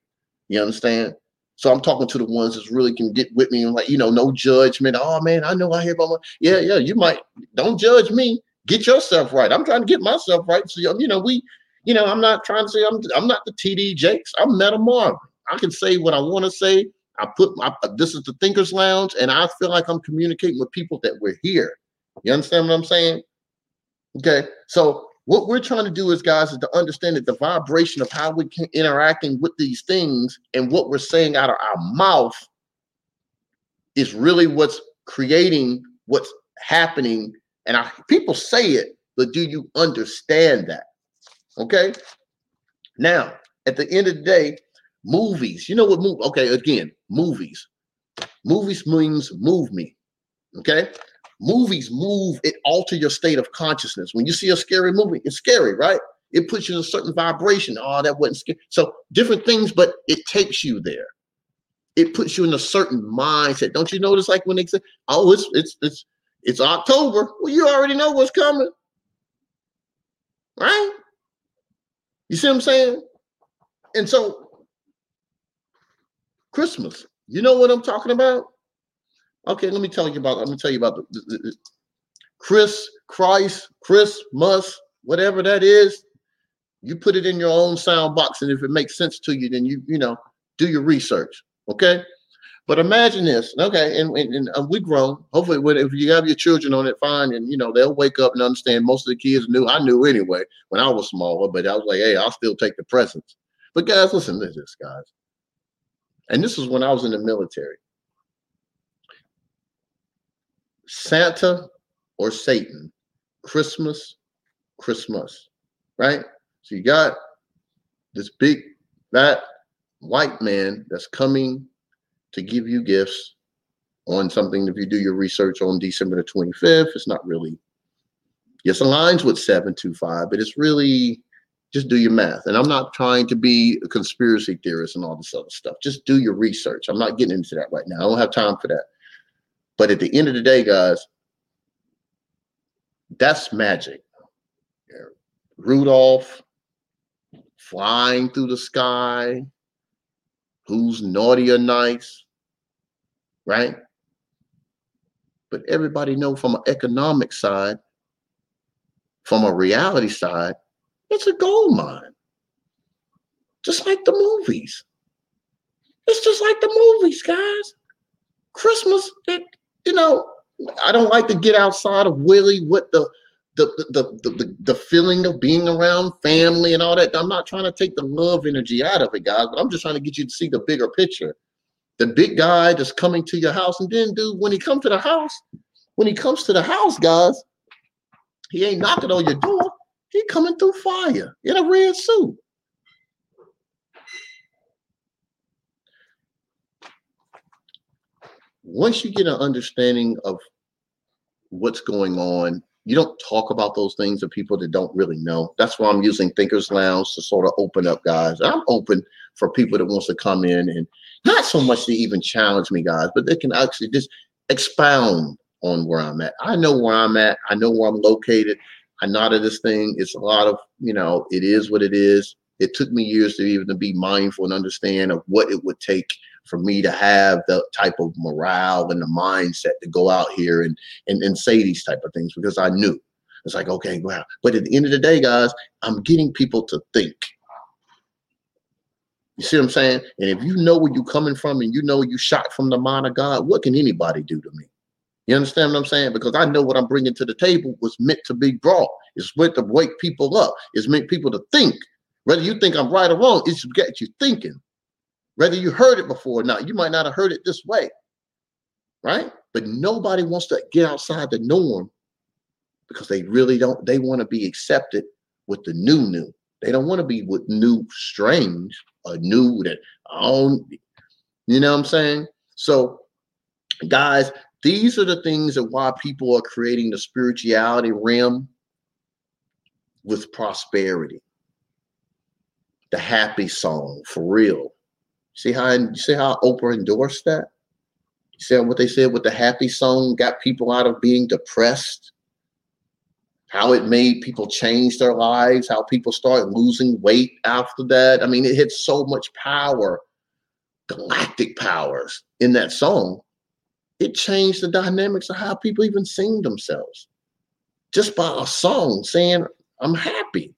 You understand? So I'm talking to the ones that really can get with me and like, you know, no judgment. Oh man, I know I hear about my yeah, yeah. You might don't judge me. Get yourself right. I'm trying to get myself right. So you know, we, you know, I'm not trying to say I'm I'm not the TD Jakes. I'm Meta Marvin. I can say what I want to say. I put my this is the Thinkers Lounge, and I feel like I'm communicating with people that we're here. You understand what I'm saying? Okay, so what we're trying to do is, guys, is to understand that the vibration of how we can interacting with these things and what we're saying out of our mouth is really what's creating what's happening. And I, people say it, but do you understand that? Okay. Now, at the end of the day, movies. You know what move? Okay, again, movies. Movies means move me. Okay movies move, it alter your state of consciousness. When you see a scary movie, it's scary, right? It puts you in a certain vibration. Oh, that wasn't scary. So different things, but it takes you there. It puts you in a certain mindset. Don't you notice like when they say, oh, it's it's it's it's October. Well, you already know what's coming. Right? You see what I'm saying? And so Christmas, you know what I'm talking about? Okay, let me tell you about. Let me tell you about the, the, the Chris Christ Christmas, whatever that is. You put it in your own sound box, and if it makes sense to you, then you you know do your research. Okay, but imagine this. Okay, and, and, and uh, we grown. Hopefully, when, if you have your children on it, fine, and you know they'll wake up and understand. Most of the kids knew. I knew anyway when I was smaller, but I was like, hey, I'll still take the presents. But guys, listen to this, guys. And this is when I was in the military. Santa or Satan, Christmas, Christmas, right? So you got this big, that white man that's coming to give you gifts on something. If you do your research on December the 25th, it's not really, yes, aligns with 725, but it's really just do your math. And I'm not trying to be a conspiracy theorist and all this other stuff. Just do your research. I'm not getting into that right now. I don't have time for that. But at the end of the day, guys, that's magic. Rudolph flying through the sky, who's naughty or nice, right? But everybody know from an economic side, from a reality side, it's a gold mine. Just like the movies. It's just like the movies, guys. Christmas, it, you know, I don't like to get outside of Willie what the the, the the, the the feeling of being around family and all that. I'm not trying to take the love energy out of it, guys, but I'm just trying to get you to see the bigger picture. The big guy that's coming to your house, and then dude, when he comes to the house, when he comes to the house, guys, he ain't knocking on your door. He coming through fire in a red suit. Once you get an understanding of what's going on, you don't talk about those things to people that don't really know. That's why I'm using Thinkers Lounge to sort of open up, guys. I'm open for people that wants to come in and not so much to even challenge me, guys, but they can actually just expound on where I'm at. I know where I'm at. I know where I'm located. I that this thing. It's a lot of, you know, it is what it is. It took me years to even to be mindful and understand of what it would take for me to have the type of morale and the mindset to go out here and and, and say these type of things because I knew. It's like okay wow but at the end of the day guys I'm getting people to think. You see what I'm saying? And if you know where you're coming from and you know you shot from the mind of God what can anybody do to me? You understand what I'm saying? Because I know what I'm bringing to the table was meant to be brought. It's meant to wake people up. It's meant people to think. Whether you think I'm right or wrong it's get you thinking whether you heard it before or not. You might not have heard it this way, right? But nobody wants to get outside the norm because they really don't. They want to be accepted with the new, new. They don't want to be with new, strange, or new that own. You know what I'm saying? So, guys, these are the things that why people are creating the spirituality realm with prosperity. The happy song for real See how see how Oprah endorsed that? See what they said with the happy song got people out of being depressed. how it made people change their lives, how people start losing weight after that. I mean, it had so much power, galactic powers in that song. It changed the dynamics of how people even sing themselves just by a song saying, I'm happy.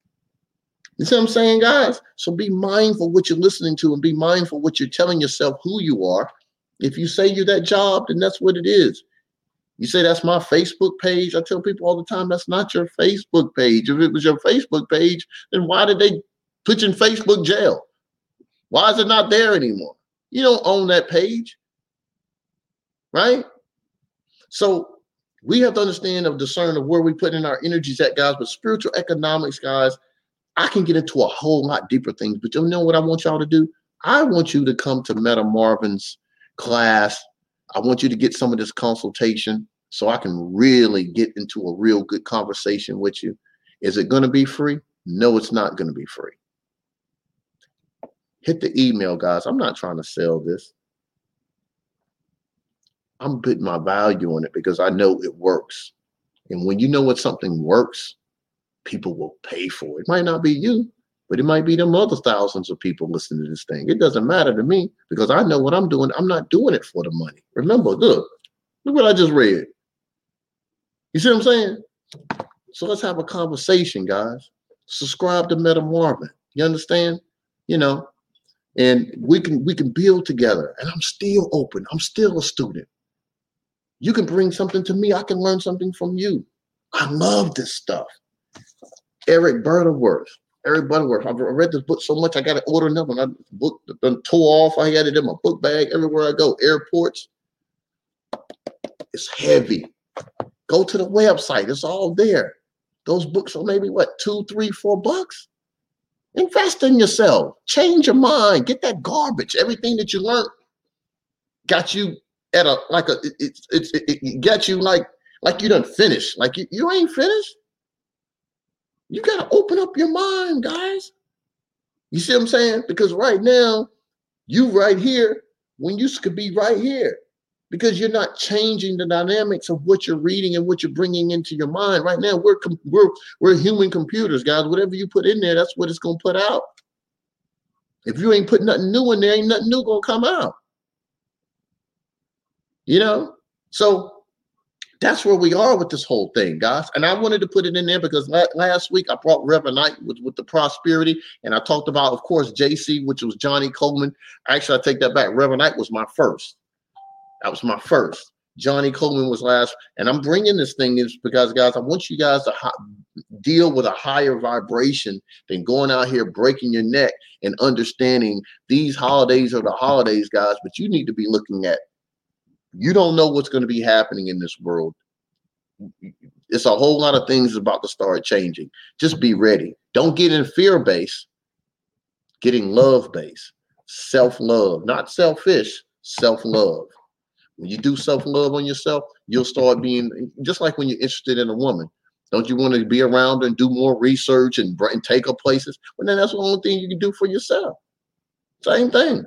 You see what I'm saying, guys? So be mindful what you're listening to and be mindful what you're telling yourself who you are. If you say you're that job, then that's what it is. You say that's my Facebook page. I tell people all the time that's not your Facebook page. If it was your Facebook page, then why did they put you in Facebook jail? Why is it not there anymore? You don't own that page, right? So we have to understand of discern of where we put in our energies at, guys. But spiritual economics, guys, I can get into a whole lot deeper things. But you know what I want y'all to do? I want you to come to Meta Marvin's class I want you to get some of this consultation so I can really get into a real good conversation with you. Is it going to be free? No, it's not going to be free. Hit the email, guys. I'm not trying to sell this. I'm putting my value on it because I know it works. And when you know what something works, people will pay for it. Might not be you, but it might be them other thousands of people listening to this thing. It doesn't matter to me because I know what I'm doing. I'm not doing it for the money. Remember, look, look what I just read. You see what I'm saying? So let's have a conversation, guys. Subscribe to Meta Marvin. You understand? You know, and we can we can build together. And I'm still open. I'm still a student. You can bring something to me. I can learn something from you. I love this stuff. Eric Butterworth. Eric Butterworth. I've read this book so much I got to order another one. I book done tore off. I had it in my book bag everywhere I go. Airports. It's heavy. Go to the website. It's all there. Those books are maybe what two, three, four bucks. Invest in yourself. Change your mind. Get that garbage. Everything that you learned got you at a like a it, it, it, it got you like like you done finished. Like you, you ain't finished. You got to open up your mind, guys. You see what I'm saying? Because right now, you right here when you could be right here because you're not changing the dynamics of what you're reading and what you're bringing into your mind. Right now, we're we're we're human computers, guys. Whatever you put in there, that's what it's gonna put out. If you ain't put nothing new in there, ain't nothing new gonna come out. You know, so that's where we are with this whole thing, guys. And I wanted to put it in there because last week I brought Reverend Ike with, with the prosperity, and I talked about, of course, JC, which was Johnnie Colemon. Actually, I take that back. Reverend Ike was my first. That was my first. Johnnie Colemon was last, and I'm bringing this thing is because, guys, I want you guys to deal with a higher vibration than going out here breaking your neck and understanding these holidays are the holidays, guys. But you need to be looking at you don't know what's going to be happening in this world. It's a whole lot of things about to start changing. Just be ready. Don't get in fear base. Getting love base, self love, not selfish, self love. When you do self love on yourself, you'll start being just like when you're interested in a woman. Don't you want to be around and do more research and, and take her places? Well, then that's the only thing you can do for yourself. Same thing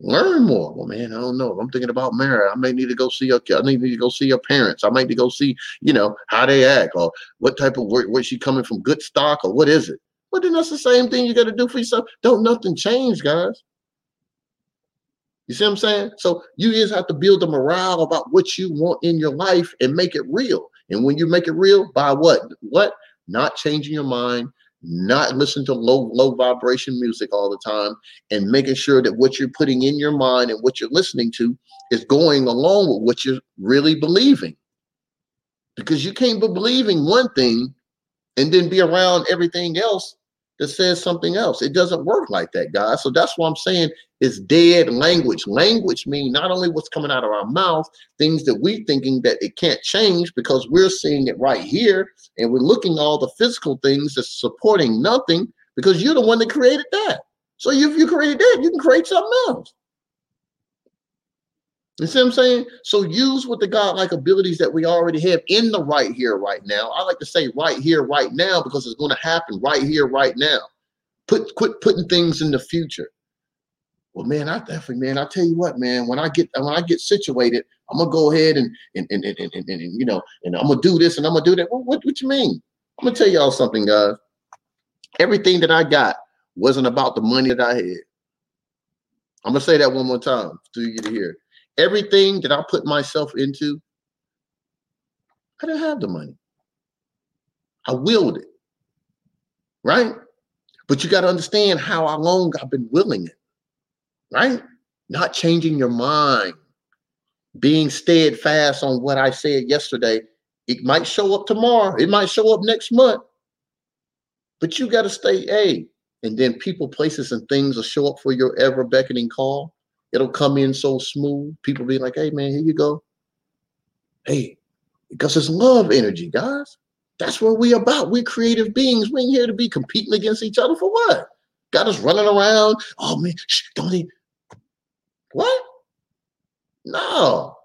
learn more. Well, man, I don't know. I'm thinking about marriage. I may need to go see your. I need to go see your parents. I might need to go see, you know, how they act or what type of work. Where she coming from? Good stock or what is it? Well, then that's the same thing you got to do for yourself. Don't nothing change, guys. You see what I'm saying? So you just have to build the morale about what you want in your life and make it real. And when you make it real, by what? What? Not changing your mind, not listen to low low vibration music all the time and making sure that what you're putting in your mind and what you're listening to is going along with what you're really believing. Because you can't be believing one thing and then be around everything else that says something else. It doesn't work like that, guys. So that's why I'm saying it's dead language. Language means not only what's coming out of our mouth, things that we thinking that it can't change because we're seeing it right here, and we're looking all the physical things that's supporting nothing because you're the one that created that. So if you created that, you can create something else. You see what I'm saying? So use what the godlike abilities that we already have in the right here, right now. I like to say right here, right now, because it's going to happen right here, right now. Put quit putting things in the future. Well, man, I definitely, man, I tell you what, man, when I get when I get situated, I'm gonna go ahead and and and, and, and, and, and you know, and I'm gonna do this and I'm gonna do that. Well, what what you mean? I'm gonna tell y'all something, guys. Everything that I got wasn't about the money that I had. I'm gonna say that one more time for you to hear. Everything that I put myself into, I didn't have the money. I willed it, right? But you got to understand how long I've been willing it, right? Not changing your mind, being steadfast on what I said yesterday. It might show up tomorrow, it might show up next month, but you got to stay, A. and then people, places, and things will show up for your ever beckoning call. It'll come in so smooth. People be like, hey, man, here you go. Hey, because it's love energy, guys. That's what we about. We're creative beings. We ain't here to be competing against each other for what? Got us running around. Oh man, shh, don't even. What? No.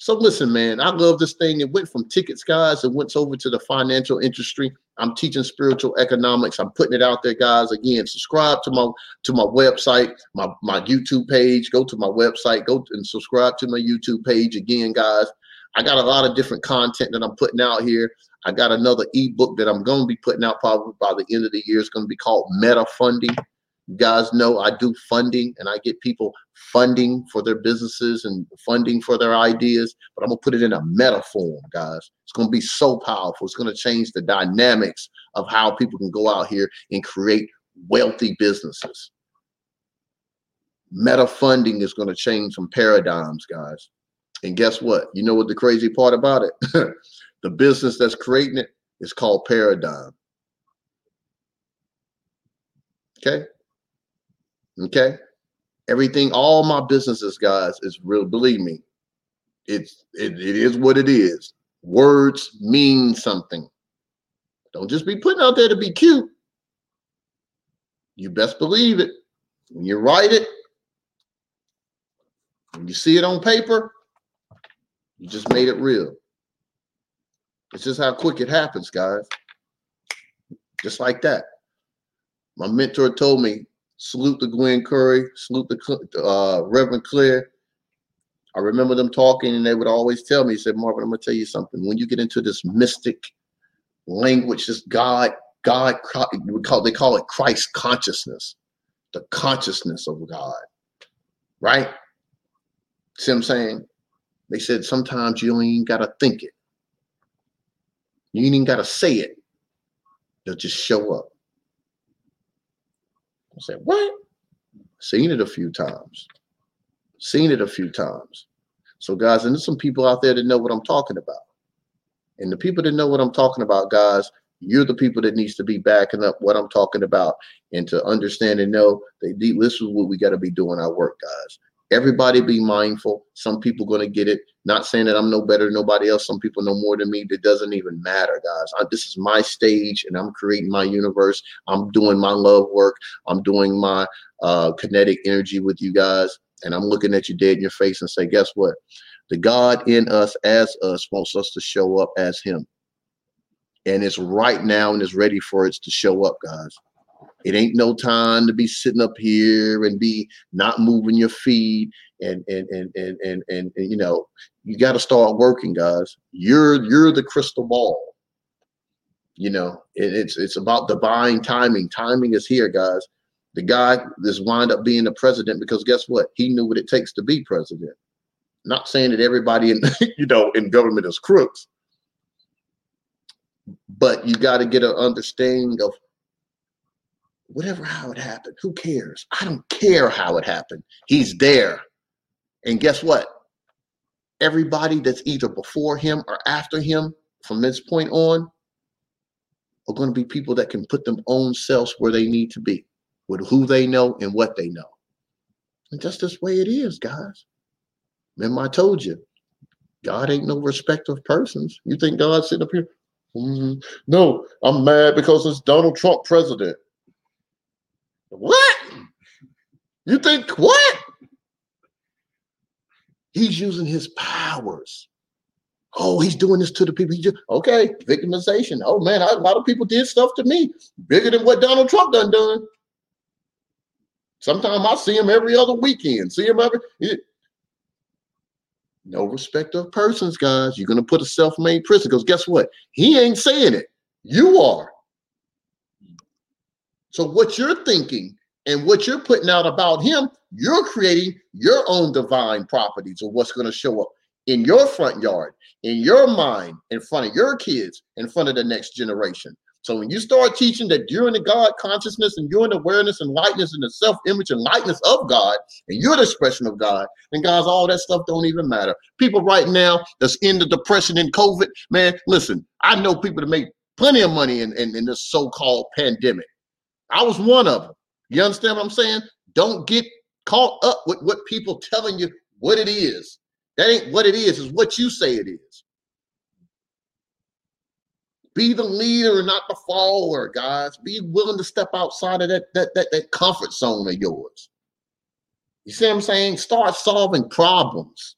So listen, man, I love this thing. It went from tickets, guys. It went over to the financial industry. I'm teaching spiritual economics. I'm putting it out there, guys. Again, subscribe to my to my website, my my YouTube page. Go to my website. Go and subscribe to my YouTube page. Again, guys, I got a lot of different content that I'm putting out here. I got another ebook that I'm going to be putting out probably by the end of the year. It's going to be called Meta Funding. You guys know I do funding and I get people funding for their businesses and funding for their ideas, but I'm to put it in a meta form, guys. It's to be so powerful. It's to change the dynamics of how people can go out here and create wealthy businesses. Meta funding is to change some paradigms, guys. And guess what? You know what the crazy part about it? the business that's creating it is called Paradigm. Okay. Okay. Everything, all my businesses, guys, is real. Believe me, it's it, it is what it is. Words mean something. Don't just be putting out there to be cute. You best believe it. When you write it, when you see it on paper, you just made it real. It's just how quick it happens, guys. Just like that. My mentor told me, salute to Gwen Curry, salute to uh, Reverend Clear. I remember them talking, and they would always tell me, he said, Marvin, I'm going to tell you something. When you get into this mystic language, this God, God, they call it Christ consciousness, the consciousness of God, right? See what I'm saying? They said sometimes you even got to think it. You ain't even got to say it. They'll just show up. I said, what? Seen it a few times. Seen it a few times. So, guys, and there's some people out there that know what I'm talking about. And the people that know what I'm talking about, guys, you're the people that needs to be backing up what I'm talking about and to understand and know that this is what we got to be doing our work, guys. Everybody be mindful. Some people going to get it. Not saying that I'm no better than nobody else. Some people know more than me. It doesn't even matter, guys. I, this is my stage, and I'm creating my universe. I'm doing my love work. I'm doing my uh, kinetic energy with you guys, and I'm looking at you dead in your face and say, guess what? The God in us, as us, wants us to show up as Him, and it's right now and it's ready for it to show up, guys. It ain't no time to be sitting up here and be not moving your feet and and and and and, and, and you know you got to start working, guys. You're you're the crystal ball. You know, it, it's it's about divine timing. Timing is here, guys. The guy this wind up being the president because guess what? He knew what it takes to be president. Not saying that everybody in you know in government is crooks, but you got to get an understanding of whatever how it happened. Who cares? I don't care how it happened. He's there. And guess what? Everybody that's either before him or after him from this point on are going to be people that can put them own selves where they need to be with who they know and what they know. And just this way it is, guys. Remember, I told you, God ain't no respect of persons. You think God's sitting up here? Mm-hmm. No, I'm mad because it's Donald Trump president. What? You think what? He's using his powers. Oh, he's doing this to the people. He just okay, victimization. Oh man, a lot of people did stuff to me bigger than what Donald Trump done done. Sometimes I see him every other weekend. See him every. No respect of persons, guys. You're to put a self made person because guess what? He ain't saying it. You are. So, what you're thinking and what you're putting out about him, you're creating your own divine properties of what's going to show up in your front yard, in your mind, in front of your kids, in front of the next generation. So when you start teaching that you're in the God consciousness and you're in awareness and lightness and the self-image and likeness of God, and you're the expression of God, then guys, all that stuff don't even matter. People right now that's in the depression and COVID, man, listen, I know people that make plenty of money in, in, in this so-called pandemic. I was one of them. You understand what I'm saying? Don't get caught up with what people telling you what it is. That ain't what it is, is what you say it is. Be the leader and not the follower, guys. Be willing to step outside of that, that, that, that comfort zone of yours. You see what I'm saying? Start solving problems.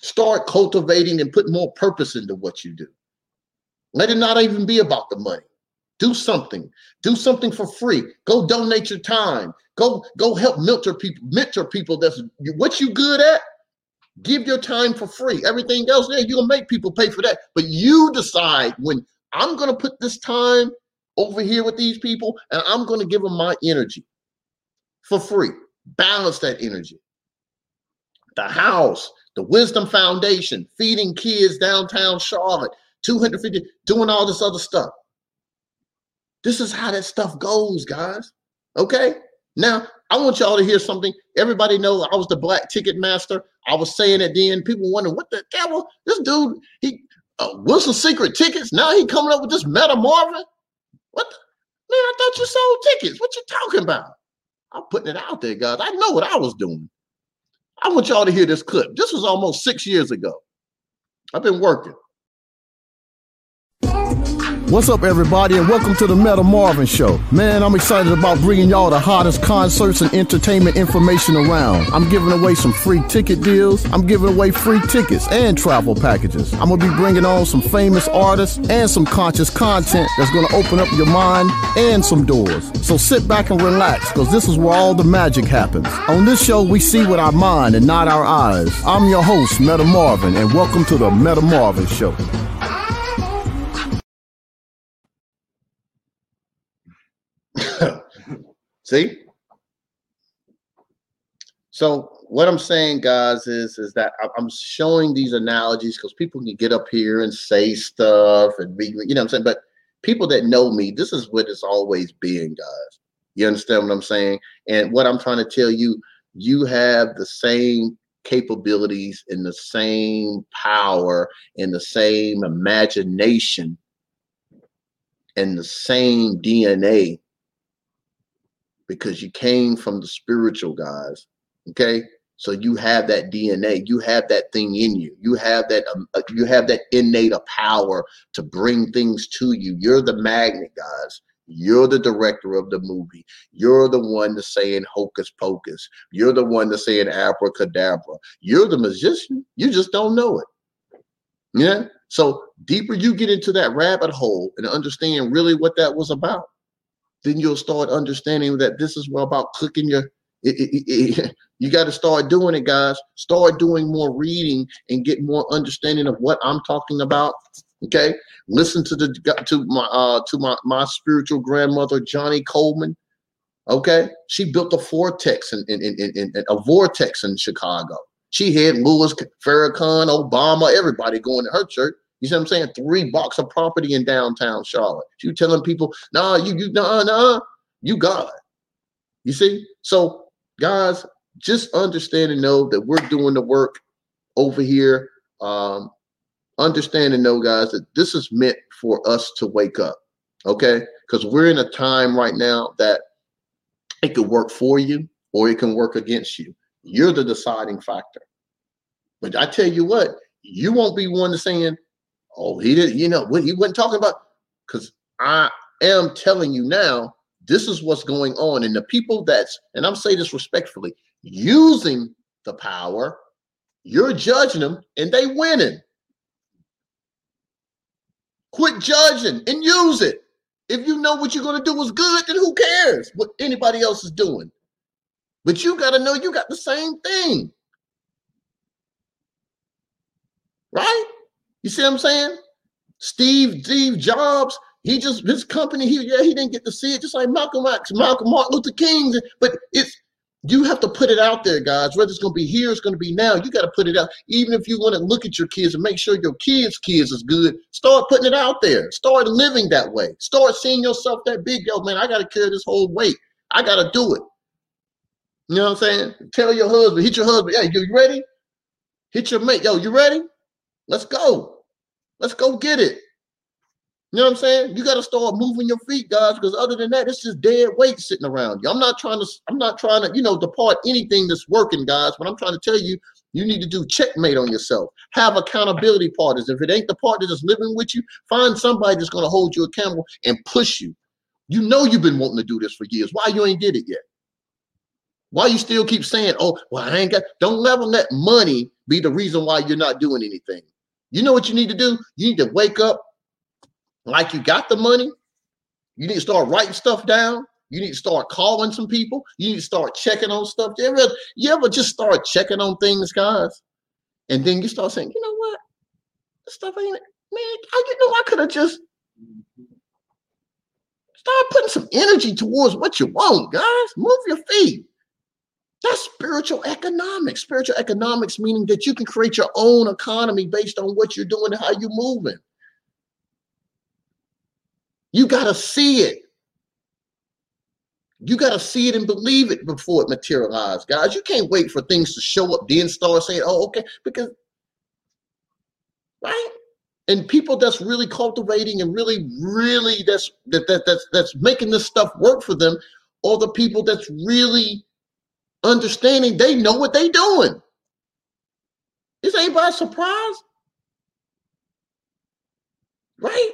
Start cultivating and put more purpose into what you do. Let it not even be about the money. Do something. Do something for free. Go donate your time. Go go help mentor people. Mentor people. That's what you good at. Give your time for free. Everything else, yeah, you'll make people pay for that. But you decide when I'm going to put this time over here with these people and I'm going to give them my energy for free. Balance that energy. The house, the Wisdom Foundation, feeding kids downtown Charlotte, 250, doing all this other stuff. This is how that stuff goes, guys. Okay? Now, I want y'all to hear something. Everybody know I was the black ticket master. I was saying it then. People wondering what the devil. This dude, he uh, Wilson Secret tickets. Now he coming up with this Meta Marvin. What? The, man, I thought you sold tickets. What you talking about? I'm putting it out there, guys. I know what I was doing. I want y'all to hear this clip. This was almost six years ago. I've been working. What's up, everybody, and welcome to the Meta Marvin Show. Man, I'm excited about bringing y'all the hottest concerts and entertainment information around. I'm giving away some free ticket deals. I'm giving away free tickets and travel packages. I'm gonna be bringing on some famous artists and some conscious content that's gonna open up your mind and some doors. So sit back and relax, because this is where all the magic happens. On this show, we see with our mind and not our eyes. I'm your host, Meta Marvin, and welcome to the Meta Marvin Show. See? So what I'm saying, guys, is is that I'm showing these analogies because people can get up here and say stuff and be, you know, what I'm saying. But people that know me, this is what it's always been, guys. You understand what I'm saying? And what I'm trying to tell you, you have the same capabilities and the same power and the same imagination and the same DNA because you came from the spiritual guys. Okay. So you have that DNA, you have that thing in you. You have that um, uh, you have that innate of power to bring things to you. You're the magnet, guys. You're the director of the movie. You're the one that's saying hocus pocus. You're the one that's saying abracadabra. You're the magician. You just don't know it. Yeah. So deeper you get into that rabbit hole and understand really what that was about, then you'll start understanding that this is about cooking your it, it, it, you got to start doing it guys. Start doing more reading and get more understanding of what i'm talking about okay? Listen to the to my uh to my my spiritual grandmother Johnnie Colemon. okay? She built a vortex in in, in, in, in a vortex in chicago. She had louis farrakhan obama everybody going to her church you see what I'm saying? Three blocks of property in downtown Charlotte. You telling people, nah, you you nah, nah, you God. You see? So, guys, just understand and know that we're doing the work over here. Um, understand and know, guys, that this is meant for us to wake up. Okay, because we're in a time right now that it could work for you or it can work against you. You're the deciding factor. But I tell you what, you won't be one to saying, Oh, he didn't, you know, what he wasn't talking about. Because I am telling you now, this is what's going on. And the people that's, and I'm saying this respectfully, using the power, you're judging them and they winning. Quit judging and use it. If you know what you're going to do is good, then who cares what anybody else is doing? But you got to know you got the same thing. Right? You see what I'm saying? Steve, Steve Jobs, he just his company, he yeah, he didn't get to see it, just like Malcolm X, Malcolm Martin Luther King. But it's you have to put it out there, guys. Whether it's gonna be here, it's gonna be now. You got to put it out. Even if you want to look at your kids and make sure your kids' kids is good, start putting it out there. Start living that way. Start seeing yourself that big. Yo, man, I gotta carry this whole weight. I gotta do it. You know what I'm saying? Tell your husband, hit your husband, hey, you ready? Hit your mate, yo, you ready? Let's go. Let's go get it. You know what I'm saying? You got to start moving your feet, guys, because other than that, it's just dead weight sitting around you. I'm not trying to, I'm not trying to, you know, depart anything that's working, guys. But I'm trying to tell you, you need to do checkmate on yourself. Have accountability partners. If it ain't the partner that's living with you, find somebody that's going to hold you accountable and push you. You know you've been wanting to do this for years. Why you ain't did it yet? Why you still keep saying, "Oh, well, I ain't got"? Don't let them let money be the reason why you're not doing anything. You know what you need to do? You need to wake up like you got the money. You need to start writing stuff down. You need to start calling some people. You need to start checking on stuff. You ever, you ever just start checking on things, guys? And then you start saying, you know what? This stuff ain't, man, I, you know, I could have just start putting some energy towards what you want, guys. Move your feet. That's spiritual economics. Spiritual economics meaning that you can create your own economy based on what you're doing and how you're moving. You got to see it. You got to see it and believe it before it materializes, guys. You can't wait for things to show up, then start saying, oh, okay, because, right? And people that's really cultivating and really, really that's that, that that's that's making this stuff work for them, or the people that's really understanding they know what they're doing. This ain't by surprise. Right?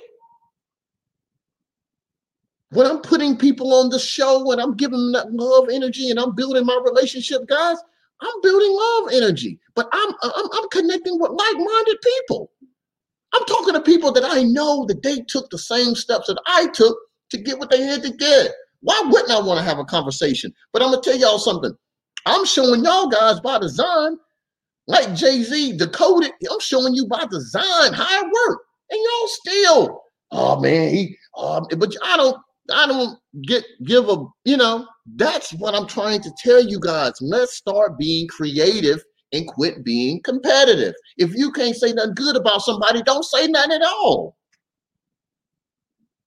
When I'm putting people on the show and I'm giving them that love energy and I'm building my relationship, guys, I'm building love energy. But I'm I'm, I'm connecting with like-minded people. I'm talking to people that I know that they took the same steps that I took to get what they had to get. Why wouldn't I want to have a conversation? But I'm gonna tell y'all something. I'm showing y'all guys by design, like Jay Z decoded. I'm showing you by design how it worked, and y'all still, oh man, he. Um, but I don't, I don't get give a. You know, that's what I'm trying to tell you guys. Let's start being creative and quit being competitive. If you can't say nothing good about somebody, don't say nothing at all.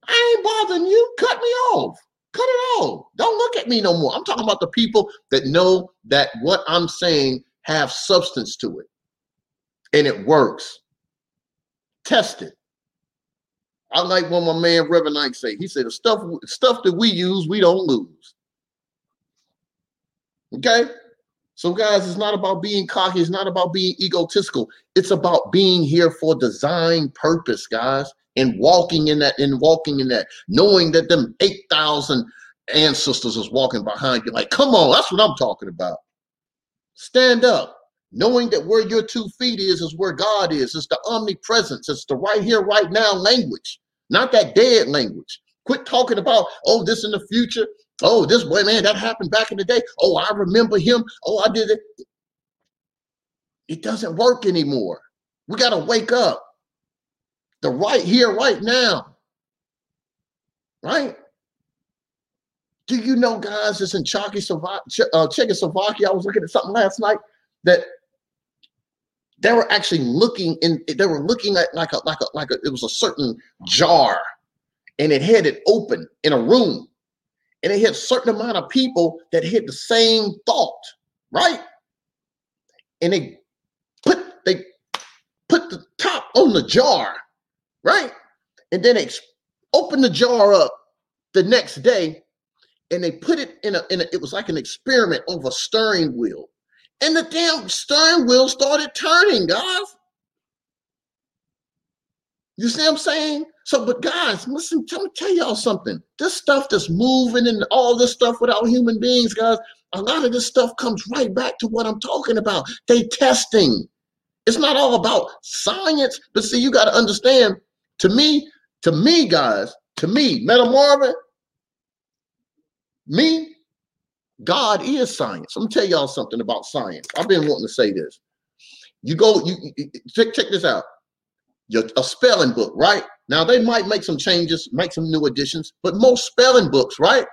I ain't bothering you. Cut me off. Cut it off. Don't look at me no more. I'm talking about the people that know that what I'm saying have substance to it and it works. Test it. I like what my man Reverend Ike say. He said the stuff stuff that we use, we don't lose. Okay? So, guys, it's not about being cocky, it's not about being egotistical. It's about being here for design purpose, guys and walking in that and walking in that, knowing that them 8,000 ancestors is walking behind you. Like, come on, that's what I'm talking about. Stand up. Knowing that where your two feet is is where God is. It's the omnipresence. It's the right here, right now language, not that dead language. Quit talking about, oh, this in the future. Oh, this boy, man, that happened back in the day. Oh, I remember him. Oh, I did it. It doesn't work anymore. We got to wake up the right here, right now. Right? Do you know, guys, it's in uh, Czechoslovakia. I was looking at something last night that they were actually looking in. They were looking at like a like a like a. It was a certain jar, and it had it open in a room, and it had a certain amount of people that had the same thought, right? And they put they put the top on the jar, right? And then they opened the jar up the next day and they put it in a, in a it was like an experiment of a steering wheel. And the damn steering wheel started turning, guys. You see what I'm saying? So, but guys, listen, let me tell y'all something. This stuff that's moving and all this stuff without human beings, guys, a lot of this stuff comes right back to what I'm talking about. They testing. It's not all about science, but see, you got to understand to me, to me, guys, to me, Meta Marvin, me, God is science. I'm gonna tell y'all something about science. I've been wanting to say this. You go, you, you check, check this out. Your, a spelling book, right? Now they might make some changes, make some new additions, but most spelling books, right?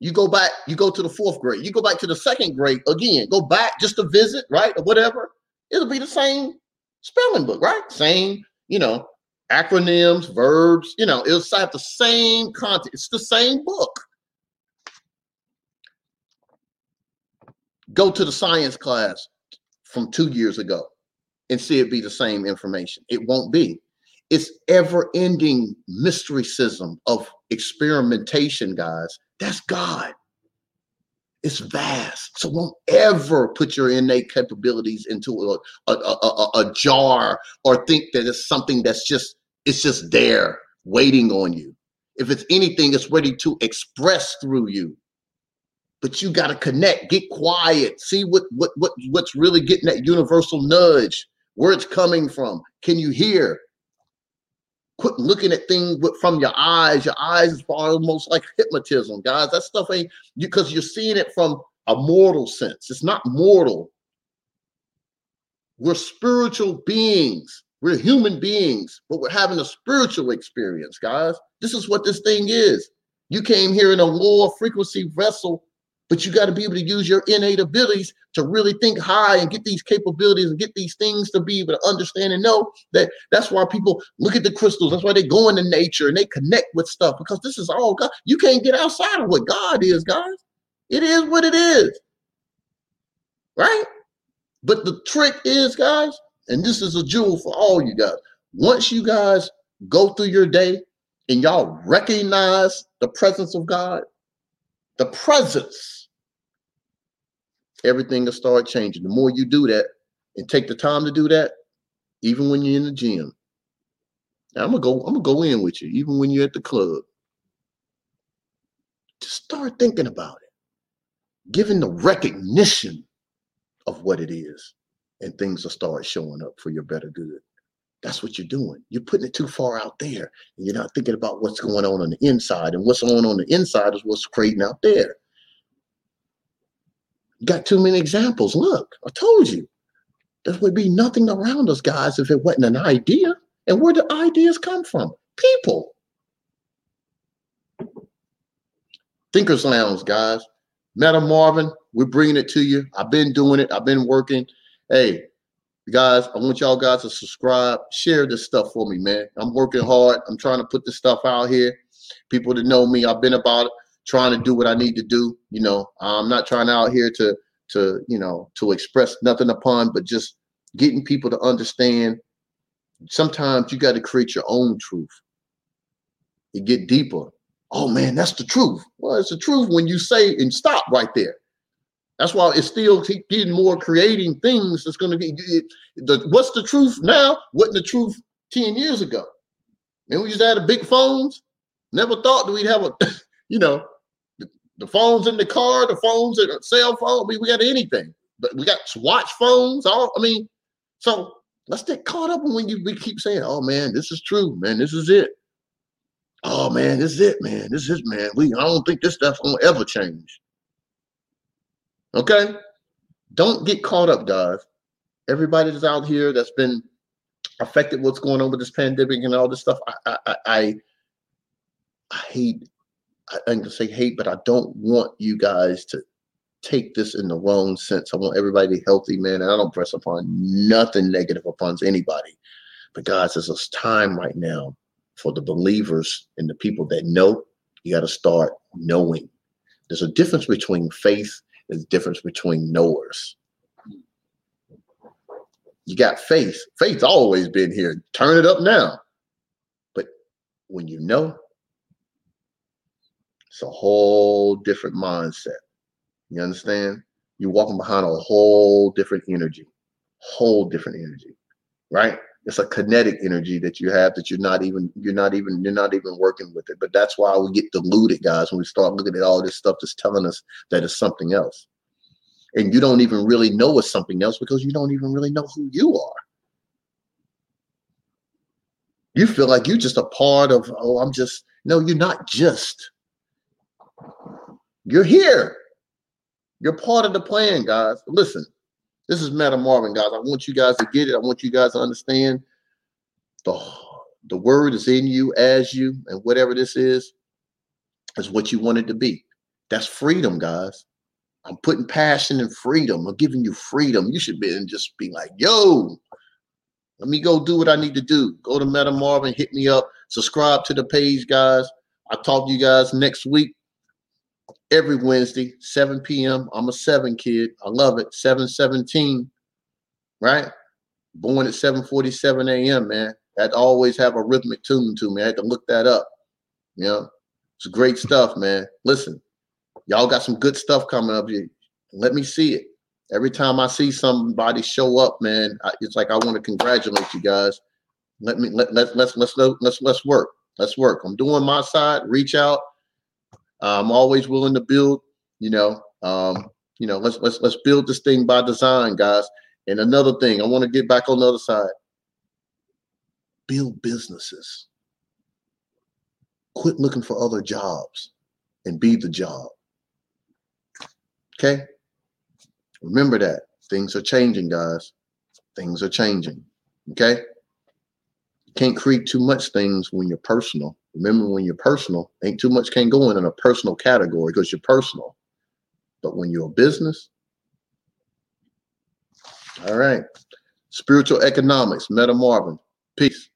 You go back, you go to the fourth grade, you go back to the second grade again, go back just to visit, right? Or whatever. It'll be the same spelling book, right? Same, you know, acronyms, verbs, you know, it'll have the same content. It's the same book. Go to the science class from two years ago and see it be the same information. It won't be. It's ever ending mysticism of experimentation, guys. That's God. It's vast. So don't ever put your innate capabilities into a, a, a, a, jar or think that it's something that's just it's just there waiting on you. If it's anything, it's ready to express through you. But you got to connect, get quiet, see what what what what's really getting that universal nudge, where it's coming from. Can you hear? Quit looking at things with, from your eyes. Your eyes is almost like hypnotism, guys. That stuff ain't because you, you're seeing it from a mortal sense. It's not mortal. We're spiritual beings. We're human beings, but we're having a spiritual experience, guys. This is what this thing is. You came here in a lower frequency vessel but you got to be able to use your innate abilities to really think high and get these capabilities and get these things to be able to understand and know that that's why people look at the crystals. That's why they go into nature and they connect with stuff because this is all God. You can't get outside of what God is, guys. It is what it is. Right? But the trick is, guys, and this is a jewel for all you guys. Once you guys go through your day and y'all recognize the presence of God, the presence, everything will start changing. The more you do that and take the time to do that, even when you're in the gym. Now, I'm gonna go, I'm gonna go in with you, even when you're at the club. Just start thinking about it, giving the recognition of what it is, and things will start showing up for your better good. That's what you're doing. You're putting it too far out there. And you're not thinking about what's going on on the inside. And what's going on the inside is what's creating out there. Got too many examples. Look, I told you. There would be nothing around us, guys, if it wasn't an idea. And where do ideas come from? People. Thinkers Lounge, guys. Meta Marvin, we're bringing it to you. I've been doing it. I've been working. Hey, guys, I want y'all guys to subscribe, share this stuff for me, man. I'm working hard. I'm trying to put this stuff out here. People that know me, I've been about it, trying to do what I need to do. You know, I'm not trying out here to to you know to express nothing upon, but just getting people to understand. Sometimes you got to create your own truth. You get deeper. Oh man, that's the truth. Well, it's the truth when you say and stop right there. That's why it's still getting more creating things. That's going to be the what's the truth now? Wasn't the truth ten years ago? And we just have the big phones. Never thought that we'd have a, you know, the, phones in the car, the phones and cell phone. We, we got anything, but we got watch phones. All I mean, so let's get caught up when you we keep saying, "Oh man, this is true, man. This is it." Oh man, this is it, man. This is man. We I don't think this stuff gonna ever change. Okay? Don't get caught up, guys. Everybody that's out here that's been affected what's going on with this pandemic and all this stuff. I I I, I hate I'm gonna say hate, but I don't want you guys to take this in the wrong sense. I want everybody to healthy, man. And I don't press upon nothing negative upon anybody. But guys, there's a time right now for the believers and the people that know. You got to start knowing. There's a difference between faith is the difference between knowers. You got faith. Faith's always been here. Turn it up now. But when you know, it's a whole different mindset. You understand? You're walking behind a whole different energy, whole different energy, right? It's a kinetic energy that you have that you're not even you're not even you're not even working with it. But that's why we get deluded, guys, when we start looking at all this stuff that's telling us that it's something else. And you don't even really know it's something else because you don't even really know who you are. You feel like you're just a part of, oh, I'm just, no, you're not just. You're here. You're part of the plan, guys. Listen, This is Meta Marvin, guys. I want you guys to get it. I want you guys to understand the the word is in you as you, and whatever this is, is what you want it to be. That's freedom, guys. I'm putting passion and freedom. I'm giving you freedom. You should be and just be like, yo, let me go do what I need to do. Go to Meta Marvin, hit me up, subscribe to the page, guys. I'll talk to you guys next week. Every Wednesday, 7 p.m. I'm a seven kid. I love it. 717, right? Born at 747 a.m., man. That always have a rhythmic tune to me. I had to look that up. You know, it's great stuff, man. Listen, y'all got some good stuff coming up. Let me see it. Every time I see somebody show up, man, it's like I want to congratulate you guys. Let me let let let's let's let's let's work. Let's work. I'm doing my side. Reach out. I'm always willing to build. You know, um, you know, let's let's let's build this thing by design, guys. And another thing, I want to get back on the other side. Build businesses. Quit looking for other jobs and be the job. Okay? Remember that. Things are changing, guys. Things are changing. Okay? You can't create too much things when you're personal. Remember, when you're personal, ain't too much can go in in a personal category because you're personal. But when you're a business, all right. Spiritual economics, Meta Marvin. Peace.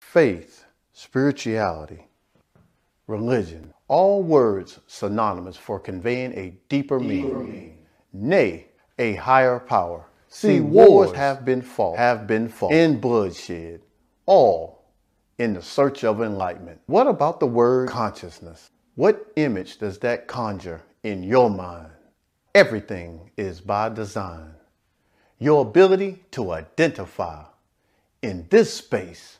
Faith, spirituality, religion, all words synonymous for conveying a deeper, deeper meaning. meaning nay, a higher power. See, wars have been fought, have been fought, in bloodshed, all in the search of enlightenment. What about the word consciousness? What image does that conjure in your mind? Everything is by design. Your ability to identify in this space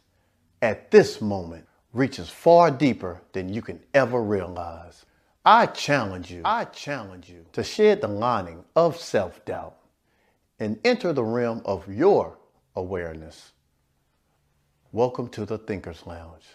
at this moment reaches far deeper than you can ever realize. I challenge you, I challenge you to shed the lining of self doubt and enter the realm of your awareness. Welcome to the Thinker's Lounge.